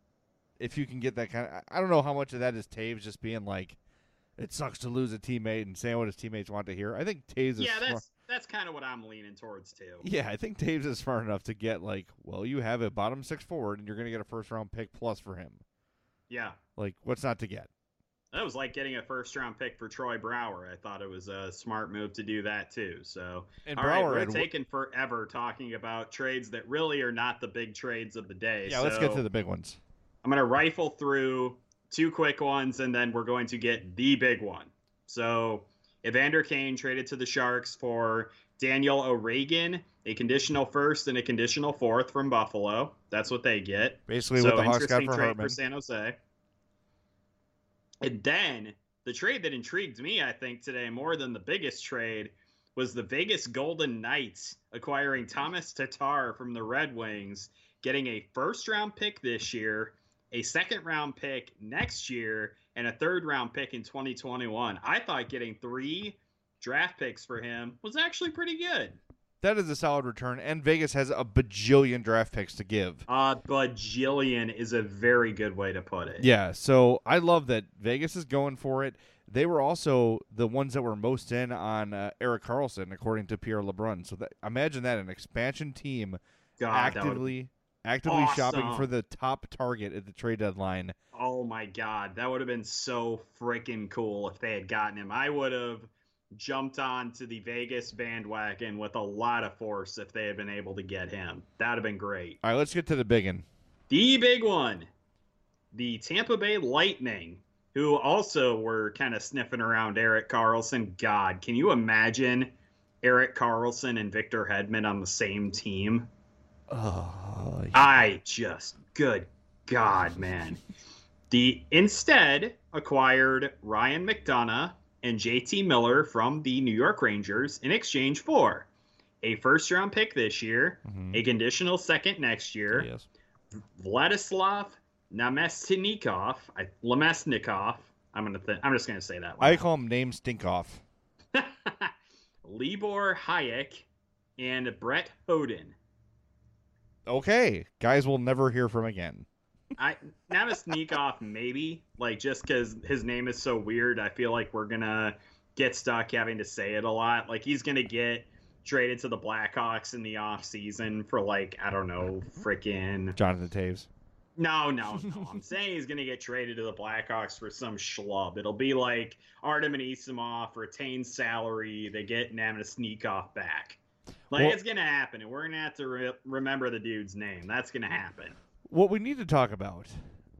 if you can get that kind of, I don't know how much of that is Toews just being like, it sucks to lose a teammate and saying what his teammates want to hear. I think Toews is Yeah, smart- that's that's kind of what I'm leaning towards too. Yeah, I think Toews is smart enough to get like, well, you have a bottom six forward, and you're going to get a first round pick plus for him. Yeah. Like, what's not to get? That was like getting a first round pick for Troy Brouwer. I thought it was a smart move to do that too. So, And all right, Brouwer we're had- taking forever talking about trades that really are not the big trades of the day. Yeah, let's get to the big ones. I'm going to rifle through two quick ones and then we're going to get the big one. So, Evander Kane traded to the Sharks for Daniel O'Regan, a conditional first and a conditional fourth from Buffalo. That's what they get. Basically, so what the Hawks got for trade Hartman. for San Jose. And then the trade that intrigued me, I think, today more than the biggest trade was the Vegas Golden Knights acquiring Thomas Tatar from the Red Wings, getting a first round pick this year, a second round pick next year, and a third round pick in 2021. I thought getting three draft picks for him was actually pretty good. That is a solid return, and Vegas has a bajillion draft picks to give. Uh, bajillion is a very good way to put it. Yeah, so I love that Vegas is going for it. They were also the ones that were most in on uh, Erik Karlsson, according to Pierre LeBrun. So that, imagine that an expansion team God, actively actively shopping for the top target at the trade deadline. Oh my god, that would have been so freaking cool if they had gotten him. I would have jumped on to the Vegas bandwagon with a lot of force if they had been able to get him. That would have been great. All right, let's get to the big one. The big one. The Tampa Bay Lightning, who also were kind of sniffing around Erik Karlsson. God, can you imagine Erik Karlsson and Victor Hedman on the same team? Oh, I just, good God, man. The instead acquired Ryan McDonagh and JT Miller from the New York Rangers in exchange for a first round pick this year, Mhm. a conditional second next year, yes. Vladislav Namestnikov, I, Lemesnikov. I'm gonna, th- I'm just gonna say that. I call him name Stinkoff. <laughs> Libor Hajek and Brett Howden. Okay, guys we'll never hear from again. I Namestnikov maybe like just because his name is so weird. I feel like we're gonna get stuck having to say it a lot. Like he's gonna get traded to the Blackhawks in the off season for like I don't know, freaking Jonathan Taves. no, no, no. I'm saying he's gonna get traded to the Blackhawks for some schlub. It'll be like Artem Anisimov retain salary. They get Namestnikov back. Like Well- it's gonna happen, and we're gonna have to re- remember the dude's name. That's gonna happen. What we need to talk about,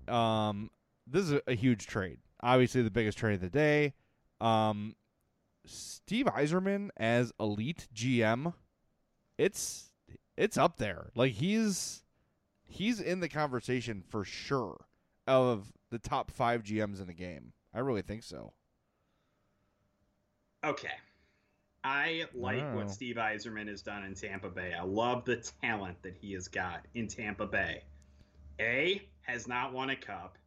um, this is a, a huge trade. Obviously, the biggest trade of the day. Um, Steve Yzerman as elite GM, it's it's up there. Like he's he's in the conversation for sure of the top five GMs in the game. I really think so. Okay. I like Wow. what Steve Yzerman has done in Tampa Bay. I love the talent that he has got in Tampa Bay. A has not won a cup,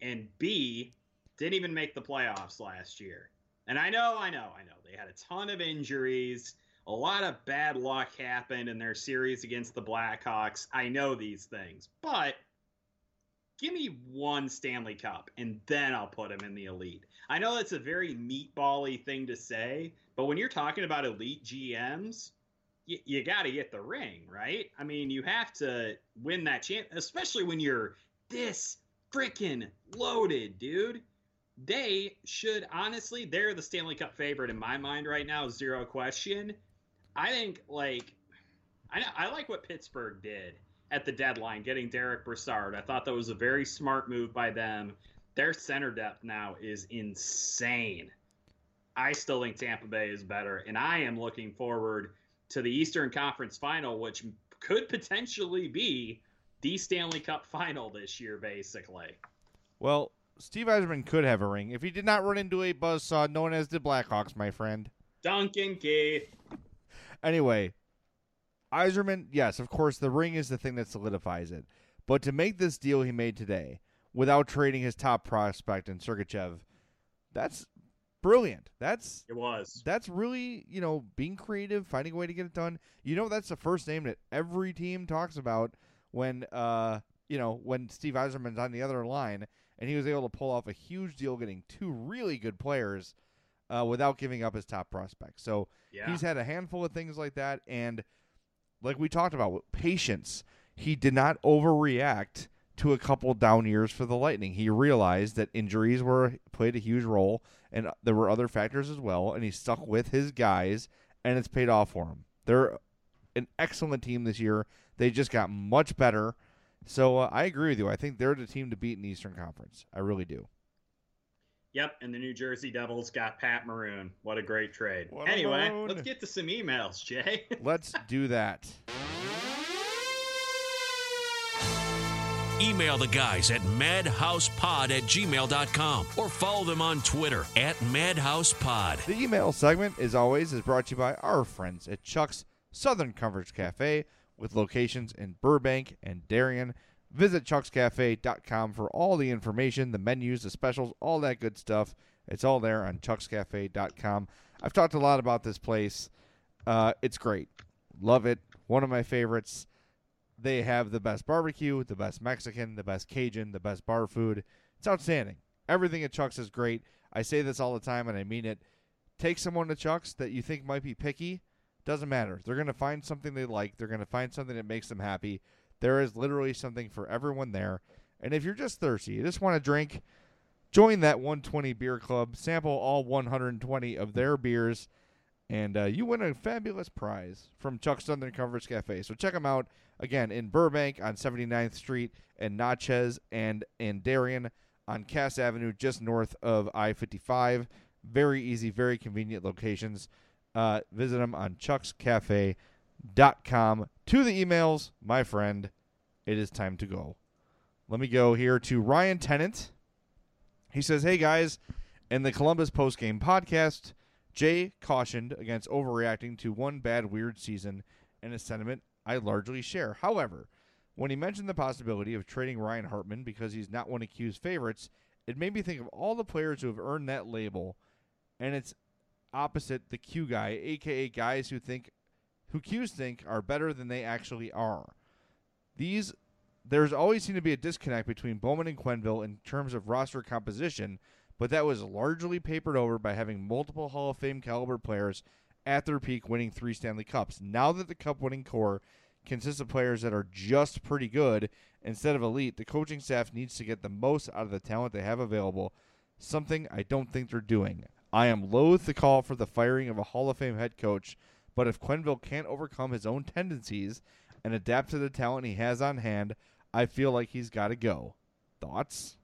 and B didn't even make the playoffs last year. And I know, I know, I know. They had a ton of injuries. A lot of bad luck happened in their series against the Blackhawks. I know these things, but give me one Stanley Cup and then I'll put him in the elite. I know that's a very meatbally thing to say, but when you're talking about elite GMs, you, got to get the ring, right? I mean, you have to win that champ, especially when you're this freaking loaded, dude. They should honestly, they're the Stanley Cup favorite in my mind right now, zero question. I think like I I like what Pittsburgh did at the deadline, getting Derick Brassard. I thought that was a very smart move by them. Their center depth now is insane. I still think Tampa Bay is better, and I am looking forward to the Eastern Conference Final, which could potentially be the Stanley Cup Final this year, basically. Well, Steve Yzerman could have a ring if he did not run into a buzzsaw known as the Blackhawks, my friend. Duncan Keith. Anyway, Yzerman, yes, of course, the ring is the thing that solidifies it. But to make this deal he made today without trading his top prospect in Sergachev, that's brilliant. That's It was. that's really you know being creative, finding a way to get it done. You know, that's the first name that every team talks about when uh you know when Steve Yzerman's on the other line, and he was able to pull off a huge deal, getting two really good players uh, without giving up his top prospect. So Yeah. he's had a handful of things like that, and like we talked about, with patience. He did not overreact to a couple down years for the Lightning. He realized that injuries were played a huge role, and there were other factors as well. And he stuck with his guys, and it's paid off for him. They're an excellent team this year. They just got much better. So uh, I agree with you. I think they're the team to beat in the Eastern Conference. I really do. Yep, and the New Jersey Devils got Pat Maroon. What a great trade. What anyway, let's get to some emails, Jay. <laughs> Let's do that. Email the guys at madhousepod at gmail.com or follow them on Twitter at madhousepod. The email segment, as always, is brought to you by our friends at Chuck's Southern Comforts Cafe with locations in Burbank and Darien. Visit chuckscafe.com for all the information, the menus, the specials, all that good stuff. It's all there on chuckscafe.com. I've talked a lot about this place. Uh, it's great. Love it. One of my favorites. They have the best barbecue, the best Mexican, the best Cajun, the best bar food. It's outstanding. Everything at Chuck's is great. I say this all the time and I mean it. Take someone to Chuck's that you think might be picky. Doesn't matter. They're going to find something they like. They're going to find something that makes them happy. There is literally something for everyone there. And if you're just thirsty, you just want to drink, join that 120 beer club, sample all 120 of their beers, and uh, you win a fabulous prize from Chuck's Southern Comforts Cafe. So check them out again in Burbank on 79th Street, and Natchez and in Darien on Cass Avenue, just north of I 55. Very easy, very convenient locations. Uh, visit them on chuckscafe.com. To the emails, my friend, it is time to go. Let me go here to Ryan Tennant. He says, Hey guys, in the Columbus postgame podcast, Jay cautioned against overreacting to one bad, weird season, and a sentiment I largely share. However, when he mentioned the possibility of trading Ryan Hartman because he's not one of Q's favorites, it made me think of all the players who have earned that label, and it's opposite the Q guy, aka guys who think who Qs think are better than they actually are. These there's always seemed to be a disconnect between Bowman and Quenneville in terms of roster composition, but that was largely papered over by having multiple Hall of Fame caliber players at their peak winning three Stanley Cups. Now that the cup winning core consists of players that are just pretty good instead of elite, the coaching staff needs to get the most out of the talent they have available, something I don't think they're doing. I am loath to call for the firing of a Hall of Fame head coach, but if Quenneville can't overcome his own tendencies and adapt to the talent he has on hand, I feel like he's got to go. Thoughts?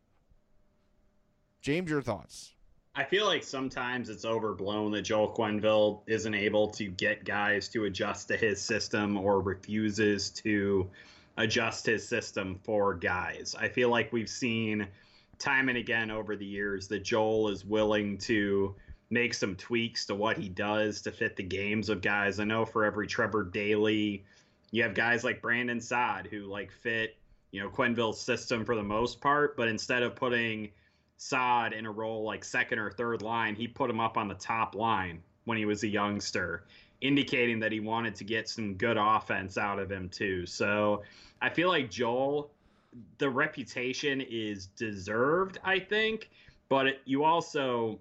James, your thoughts? I feel like sometimes it's overblown that Joel Quenneville isn't able to get guys to adjust to his system or refuses to adjust his system for guys. I feel like we've seen time and again over the years that Joel is willing to make some tweaks to what he does to fit the games of guys. I know for every Trevor Daley, you have guys like Brandon Saad who like fit, you know, Quenneville's system for the most part, but instead of putting Saad in a role like second or third line, he put him up on the top line when he was a youngster, indicating that he wanted to get some good offense out of him too. So I feel like Joel, the reputation is deserved, I think, but you also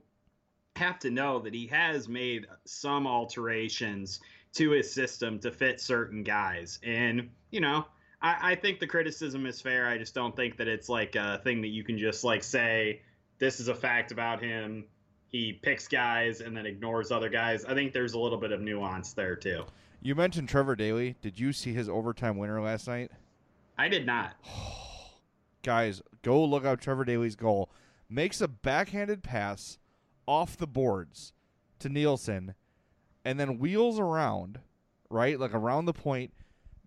have to know that he has made some alterations to his system to fit certain guys. And, you know, I, I, think the criticism is fair. I just don't think that it's like a thing that you can just like say, this is a fact about him. He picks guys and then ignores other guys. I think there's a little bit of nuance there too. You mentioned Trevor Daley. Did you see his overtime winner last night? I did not. <sighs> Guys, go look up Trevor Daley's goal. Makes a backhanded pass off the boards to Nielsen and then wheels around, right? Like around the point,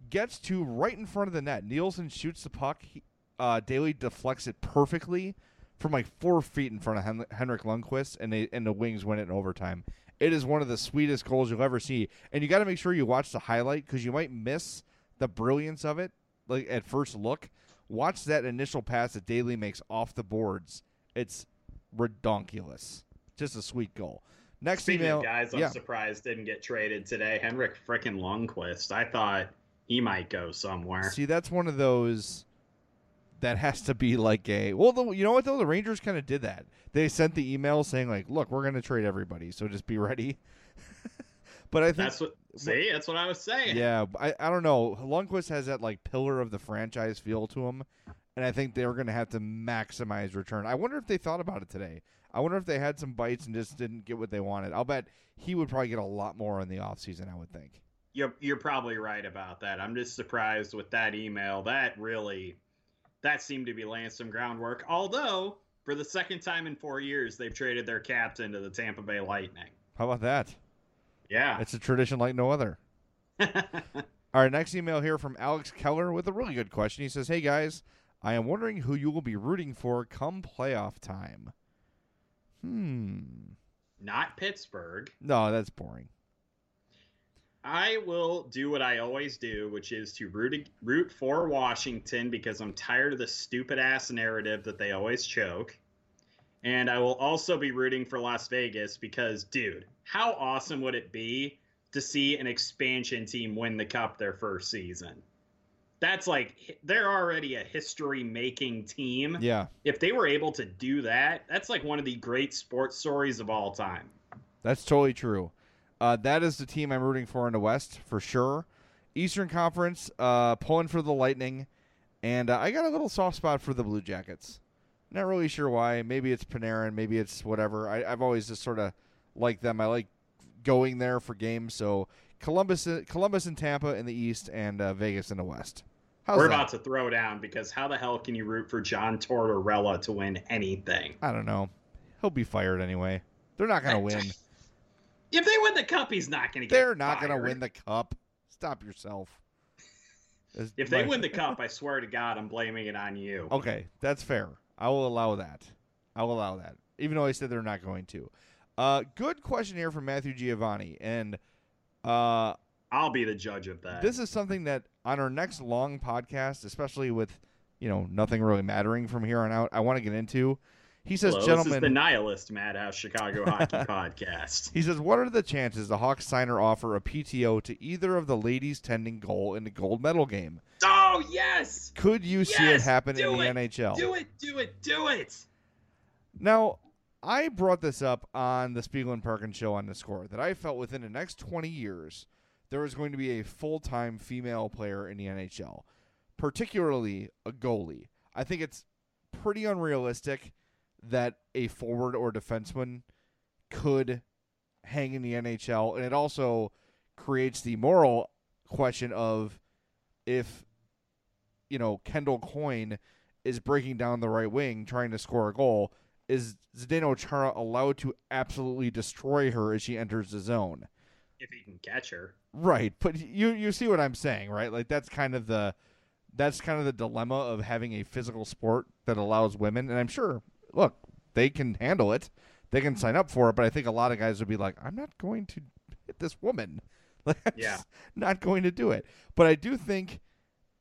gets to right in front of the net. Nielsen shoots the puck. He, uh, Daley deflects it perfectly from like four feet in front of Hen- Henrik Lundqvist, and they and the Wings win it in overtime. It is one of the sweetest goals you'll ever see, and you got to make sure you watch the highlight because you might miss the brilliance of it. Like at first look, watch that initial pass that Daley makes off the boards. It's redonkulous. Just a sweet goal. Next Speaking email, of guys, I'm yeah. surprised didn't get traded today. Henrik frickin' Lundqvist. I thought he might go somewhere. See, that's one of those that has to be like a well. The, you know what though? The Rangers kind of did that. They sent the email saying like, "Look, we're going to trade everybody, so just be ready." <laughs> but I think that's what. See, that's what I was saying. Yeah, I I don't know. Lundqvist has that like pillar of the franchise feel to him, and I think they're going to have to maximize return. I wonder if they thought about it today. I wonder if they had some bites and just didn't get what they wanted. I'll bet he would probably get a lot more in the offseason, I would think. You're you're probably right about that. I'm just surprised with that email. That really that seemed to be laying some groundwork. Although, for the second time in four years, they've traded their captain to the Tampa Bay Lightning. How about that? Yeah. It's a tradition like no other. <laughs> All right, next email here from Alex Keller with a really good question. He says, Hey guys, I am wondering who you will be rooting for come playoff time. Hmm. Not Pittsburgh. No, that's boring. I will do what I always do, which is to root root for Washington because I'm tired of the stupid ass narrative that they always choke. And I will also be rooting for Las Vegas because, dude, how awesome would it be to see an expansion team win the cup their first season? That's like they're already a history making team. Yeah. If they were able to do that, that's like one of the great sports stories of all time. That's totally true. Uh, that is the team I'm rooting for in the West for sure. Eastern Conference, uh, pulling for the Lightning, and uh, I got a little soft spot for the Blue Jackets. Not really sure why. Maybe it's Panarin. Maybe it's whatever. I, have always just sort of liked them. I like going there for games. So Columbus, Columbus and Tampa in the East, and uh, Vegas in the West. How's We're that? about to throw down because how the hell can you root for John Tortorella to win anything? I don't know. He'll be fired anyway. They're not going <laughs> to win. If they win the cup, he's not going to get. They're not going to win the cup. Stop yourself. if they win the <laughs> cup, I swear to God, I'm blaming it on you. Okay, that's fair. I will allow that. I will allow that, even though I said they're not going to. Uh, good question here from Matthew Giovanni, and uh, I'll be the judge of that. This is something that on our next long podcast, especially with you know nothing really mattering from here on out, I want to get into. He says, Hello, "Gentlemen, this is the Nihilist Madhouse Chicago Hockey <laughs> Podcast." He says, "What are the chances the Hawks sign or offer a PTO to either of the ladies tending goal in the gold medal game?" Oh yes. Could you yes! see it happen do in the it! NHL? Do it! Do it! Do it! Now, I brought this up on the Spiegel and Parkins show on the score that I felt within the next 20 years there was going to be a full-time female player in the NHL, particularly a goalie. I think it's pretty unrealistic that a forward or defenseman could hang in the NHL, and it also creates the moral question of if you know Kendall Coyne is breaking down the right wing trying to score a goal, is Zdeno Chara allowed to absolutely destroy her as she enters the zone? If he can catch her. Right, but you you see what I'm saying, right? Like that's kind of the that's kind of the dilemma of having a physical sport that allows women, and I'm sure, look, they can handle it. they can sign up for it. But I think a lot of guys would be like, I'm not going to hit this woman. <laughs> Like, Yeah. not going to do it. But I do think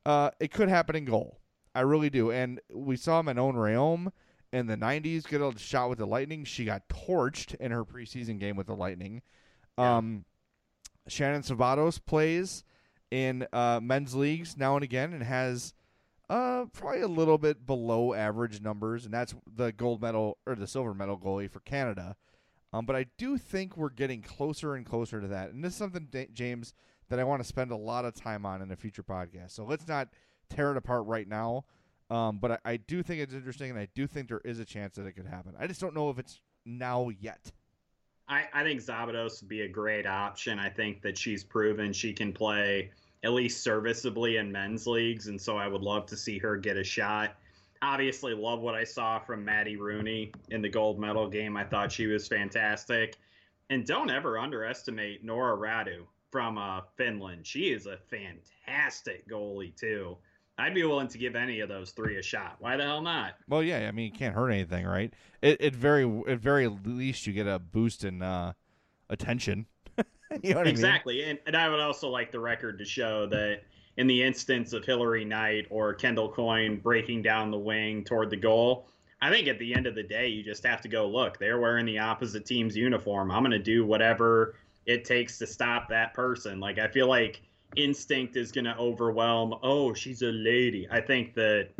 uh, it could happen in goal. I really do. And we saw him in Own Rheaume in the 90s get a shot with the Lightning. She got torched in her preseason game with the Lightning. Um, Shannon Szabados plays in uh, men's leagues now and again and has uh, probably a little bit below average numbers, and that's the gold medal or the silver medal goalie for Canada. Um, but I do think we're getting closer and closer to that, and this is something, Da- James, that I want to spend a lot of time on in a future podcast. So let's not tear it apart right now. Um, but I, I do think it's interesting, and I do think there is a chance that it could happen. I just don't know if it's now yet. I, I think Szabados would be a great option. I think that she's proven she can play at least serviceably in men's leagues, and so I would love to see her get a shot. Obviously, love what I saw from Maddie Rooney in the gold medal game. I thought she was fantastic. And don't ever underestimate Noora Räty from uh, Finland. She is a fantastic goalie, too. I'd be willing to give any of those three a shot. Why the hell not? Well, yeah, I mean, it can't hurt anything, right? It, it very, at very least, you get a boost in uh, attention. <laughs> you know exactly. And, and I would also like the record to show that in the instance of Hilary Knight or Kendall Coyne breaking down the wing toward the goal, I think at the end of the day, you just have to go look. They're wearing the opposite team's uniform. I'm going to do whatever it takes to stop that person. Like, I feel like instinct is going to overwhelm, oh, she's a lady. I think that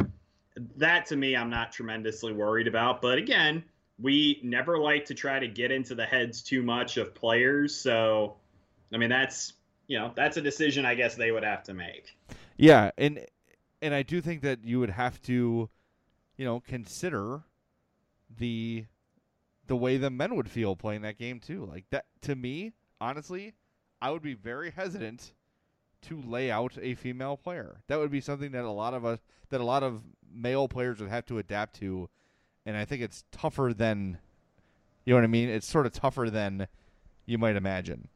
that to me, I'm not tremendously worried about. But again, we never like to try to get into the heads too much of players. So, I mean, that's you know that's a decision I guess they would have to make. Yeah, and and I do think that you would have to, you know, consider the the way the men would feel playing that game too. Like that to me, honestly, I would be very hesitant to lay out a female player. That would be something that a lot of us that a lot of male players would have to adapt to, and I think it's tougher than you know what I mean. It's sort of tougher than you might imagine.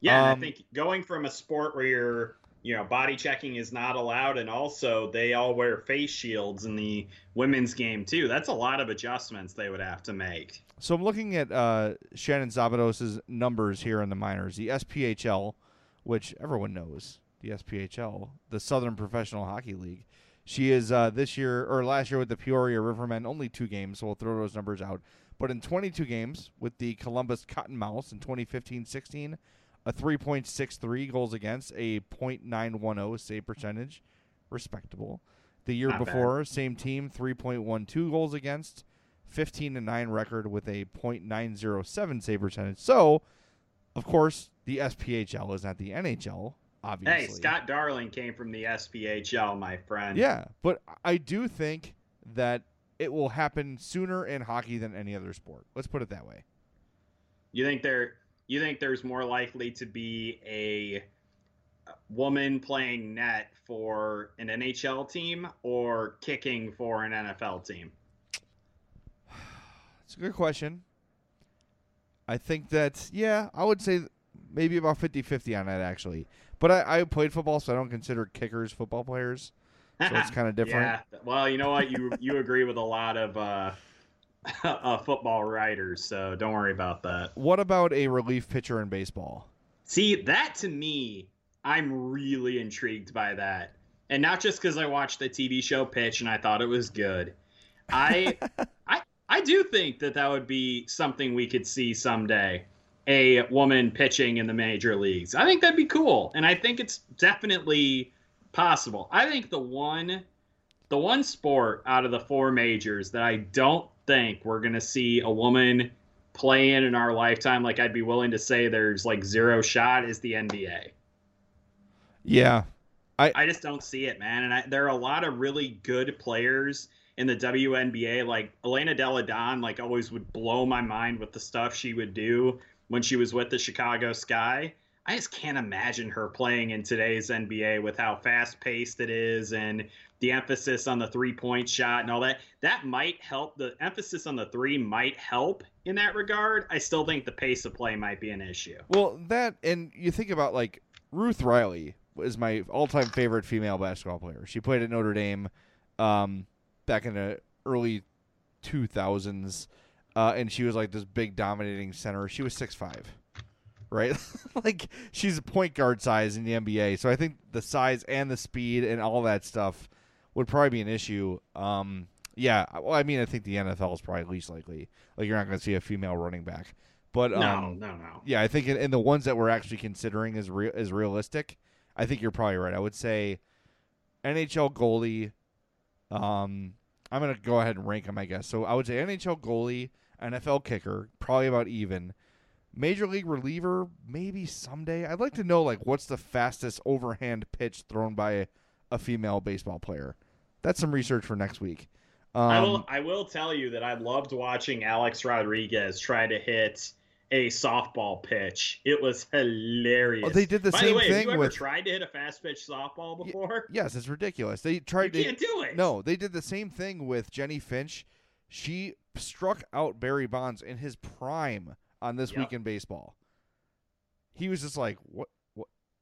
Yeah, Um, I think going from a sport where you're you know body checking is not allowed, and also they all wear face shields in the women's game too. That's a lot of adjustments they would have to make. So I'm looking at uh, Shannon Szabados' numbers here in the minors. The SPHL, which everyone knows, the SPHL, the Southern Professional Hockey League. She is uh, this year or last year with the Peoria Rivermen, only two games, so we'll throw those numbers out. But in 22 games with the Columbus Cottonmouths in 2015-16, a 3.63 goals against, a .910 save percentage, respectable. The year Not bad. before, same team, 3.12 goals against, 15 to 9 record with a .907 save percentage. So, of course, the SPHL is not the NHL, obviously. Hey, Scott Darling came from the SPHL, my friend. Yeah, but I do think that it will happen sooner in hockey than any other sport. Let's put it that way. You think there? You think there's more likely to be a woman playing net for an NHL team or kicking for an NFL team? <sighs> It's a good question. I think that, yeah, I would say maybe about 50 50 on that, actually. But I, I played football, so I don't consider kickers football players. So it's <laughs> kind of different. yeah. Well, you know what? You you agree with a lot of uh, <laughs> uh, football writer, so don't worry about that. What about a relief pitcher in baseball? See, that to me, I'm really intrigued by that. And not just because I watched the TV show Pitch and I thought it was good. I, <laughs> I, I do think that that would be something we could see someday. A woman pitching in the major leagues. I think that'd be cool, and I think it's definitely possible. I think the one, the one sport out of the four majors that I don't think we're gonna see a woman playing in our lifetime, like I'd be willing to say there's like zero shot, is the NBA. Yeah. I just don't see it, man. And I, there are a lot of really good players in the WNBA. Like Elena Delle Donne, like always would blow my mind with the stuff she would do when she was with the Chicago Sky. I just can't imagine her playing in today's NBA with how fast paced it is and the emphasis on the three point shot and all that. That might help. The emphasis on the three might help in that regard. I still think the pace of play might be an issue. Well, that, and you think about like Ruth Riley is my all time favorite female basketball player. She played at Notre Dame um, back in the early 2000s. uh, and she was like this big dominating center. She was six five, right? <laughs> like she's a point guard size in the NBA. So I think the size and the speed and all that stuff would probably be an issue. Um, yeah, well, I mean, I think the NFL is probably least likely. Like you're not going to see a female running back, but um, no, no, no. yeah, I think in, in the ones that we're actually considering is real is realistic. I think you're probably right. I would say NHL goalie. Um, I'm gonna go ahead and rank them, I guess. So I would say NHL goalie, NFL kicker, probably about even. Major league reliever, maybe someday. I'd like to know like what's the fastest overhand pitch thrown by a, female baseball player. That's some research for next week. Um, I will. I will tell you that I loved watching Alex Rodriguez try to hit a softball pitch. It was hilarious. Oh, they did the By same the way, thing have you ever with- tried to hit a fast pitch softball before? <laughs> Yes, it's ridiculous. They You tried to can't do it. No, they did the same thing with Jennie Finch. She struck out Barry Bonds in his prime on this Yep. week in baseball. He was just like, "What?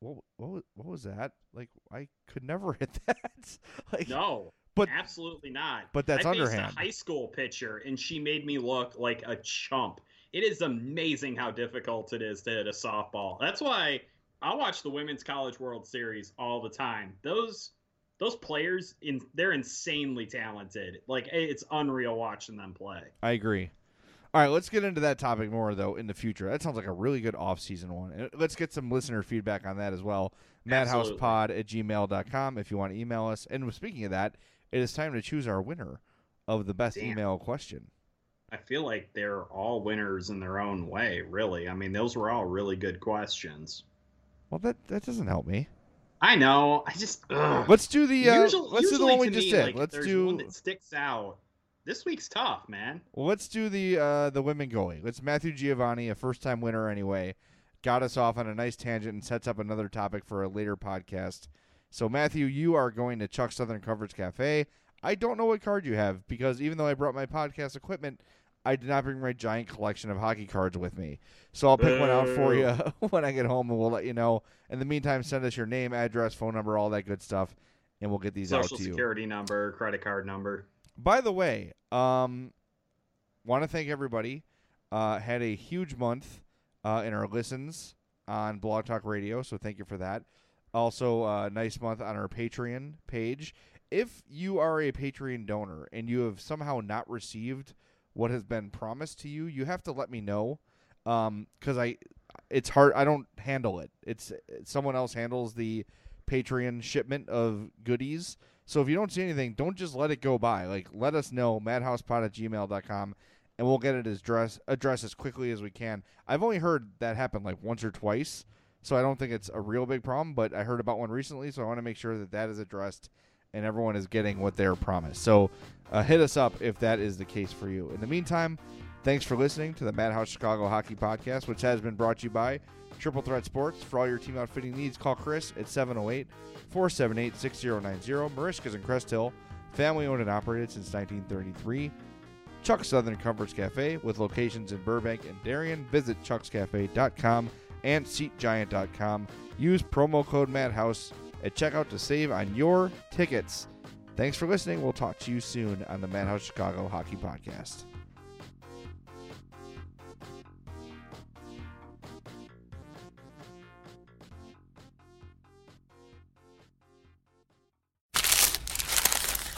What? What? What, was- that? Like, I could never <laughs> hit that." <laughs> like, No, but absolutely not. but that's I faced underhand. a high school pitcher, and she made me look like a chump. It is amazing how difficult it is to hit a softball. That's why I watch the Women's College World Series all the time. Those those players, in they're insanely talented. Like it's unreal watching them play. I agree. All right, let's get into that topic more though in the future. That sounds like a really good off-season one. Let's get some listener feedback on that as well. MadhousePod at gmail.com if you want to email us. And speaking of that, it is time to choose our winner of the best Damn. email question. I feel like they're all winners in their own way. Really, I mean, those were all really good questions. Well, that that doesn't help me. I know. I just ugh. Let's do the uh, Usual- let's do the one we just me, did. like, let's do one that sticks out. This week's tough, man. well, let's do the uh, the women goalie. Let's Matthew Giovanni, a first time winner anyway, got us off on a nice tangent and sets up another topic for a later podcast. So Matthew, you are going to Chuck Southern Comforts Cafe. I don't know what card you have because even though I brought my podcast equipment, I did not bring my giant collection of hockey cards with me. So I'll pick one out for you <laughs> when I get home, and we'll let you know. In the meantime, send us your name, address, phone number, all that good stuff, and we'll get these Social out to you. Social security number, credit card number. By the way, um, want to thank everybody. Uh, had a huge month uh, in our listens on Blog Talk Radio, so thank you for that. Also, uh, nice month on our Patreon page. If you are a Patreon donor and you have somehow not received what has been promised to you, you have to let me know. Um, because I, it's hard. I don't handle it. It's someone else handles the Patreon shipment of goodies. So if you don't see anything, don't just let it go by. Like let us know, madhousepod at gmail.com, and we'll get it address addressed as quickly as we can. I've only heard that happen like once or twice, so I don't think it's a real big problem. But I heard about one recently, so I want to make sure that that is addressed and everyone is getting what they're promised. So uh, hit us up if that is the case for you. In the meantime, thanks for listening to the Madhouse Chicago Hockey Podcast, which has been brought to you by Triple Threat Sports. For all your team outfitting needs, call Chris at 708 478 6090. Merichka's in Crest Hill, family owned and operated since 1933. Chuck Southern Comforts Cafe with locations in Burbank and Darien. Visit chuckscafe.com and seatgiant.com. Use promo code Madhouse at checkout to save on your tickets. Thanks for listening. We'll talk to you soon on the Madhouse Chicago Hockey Podcast.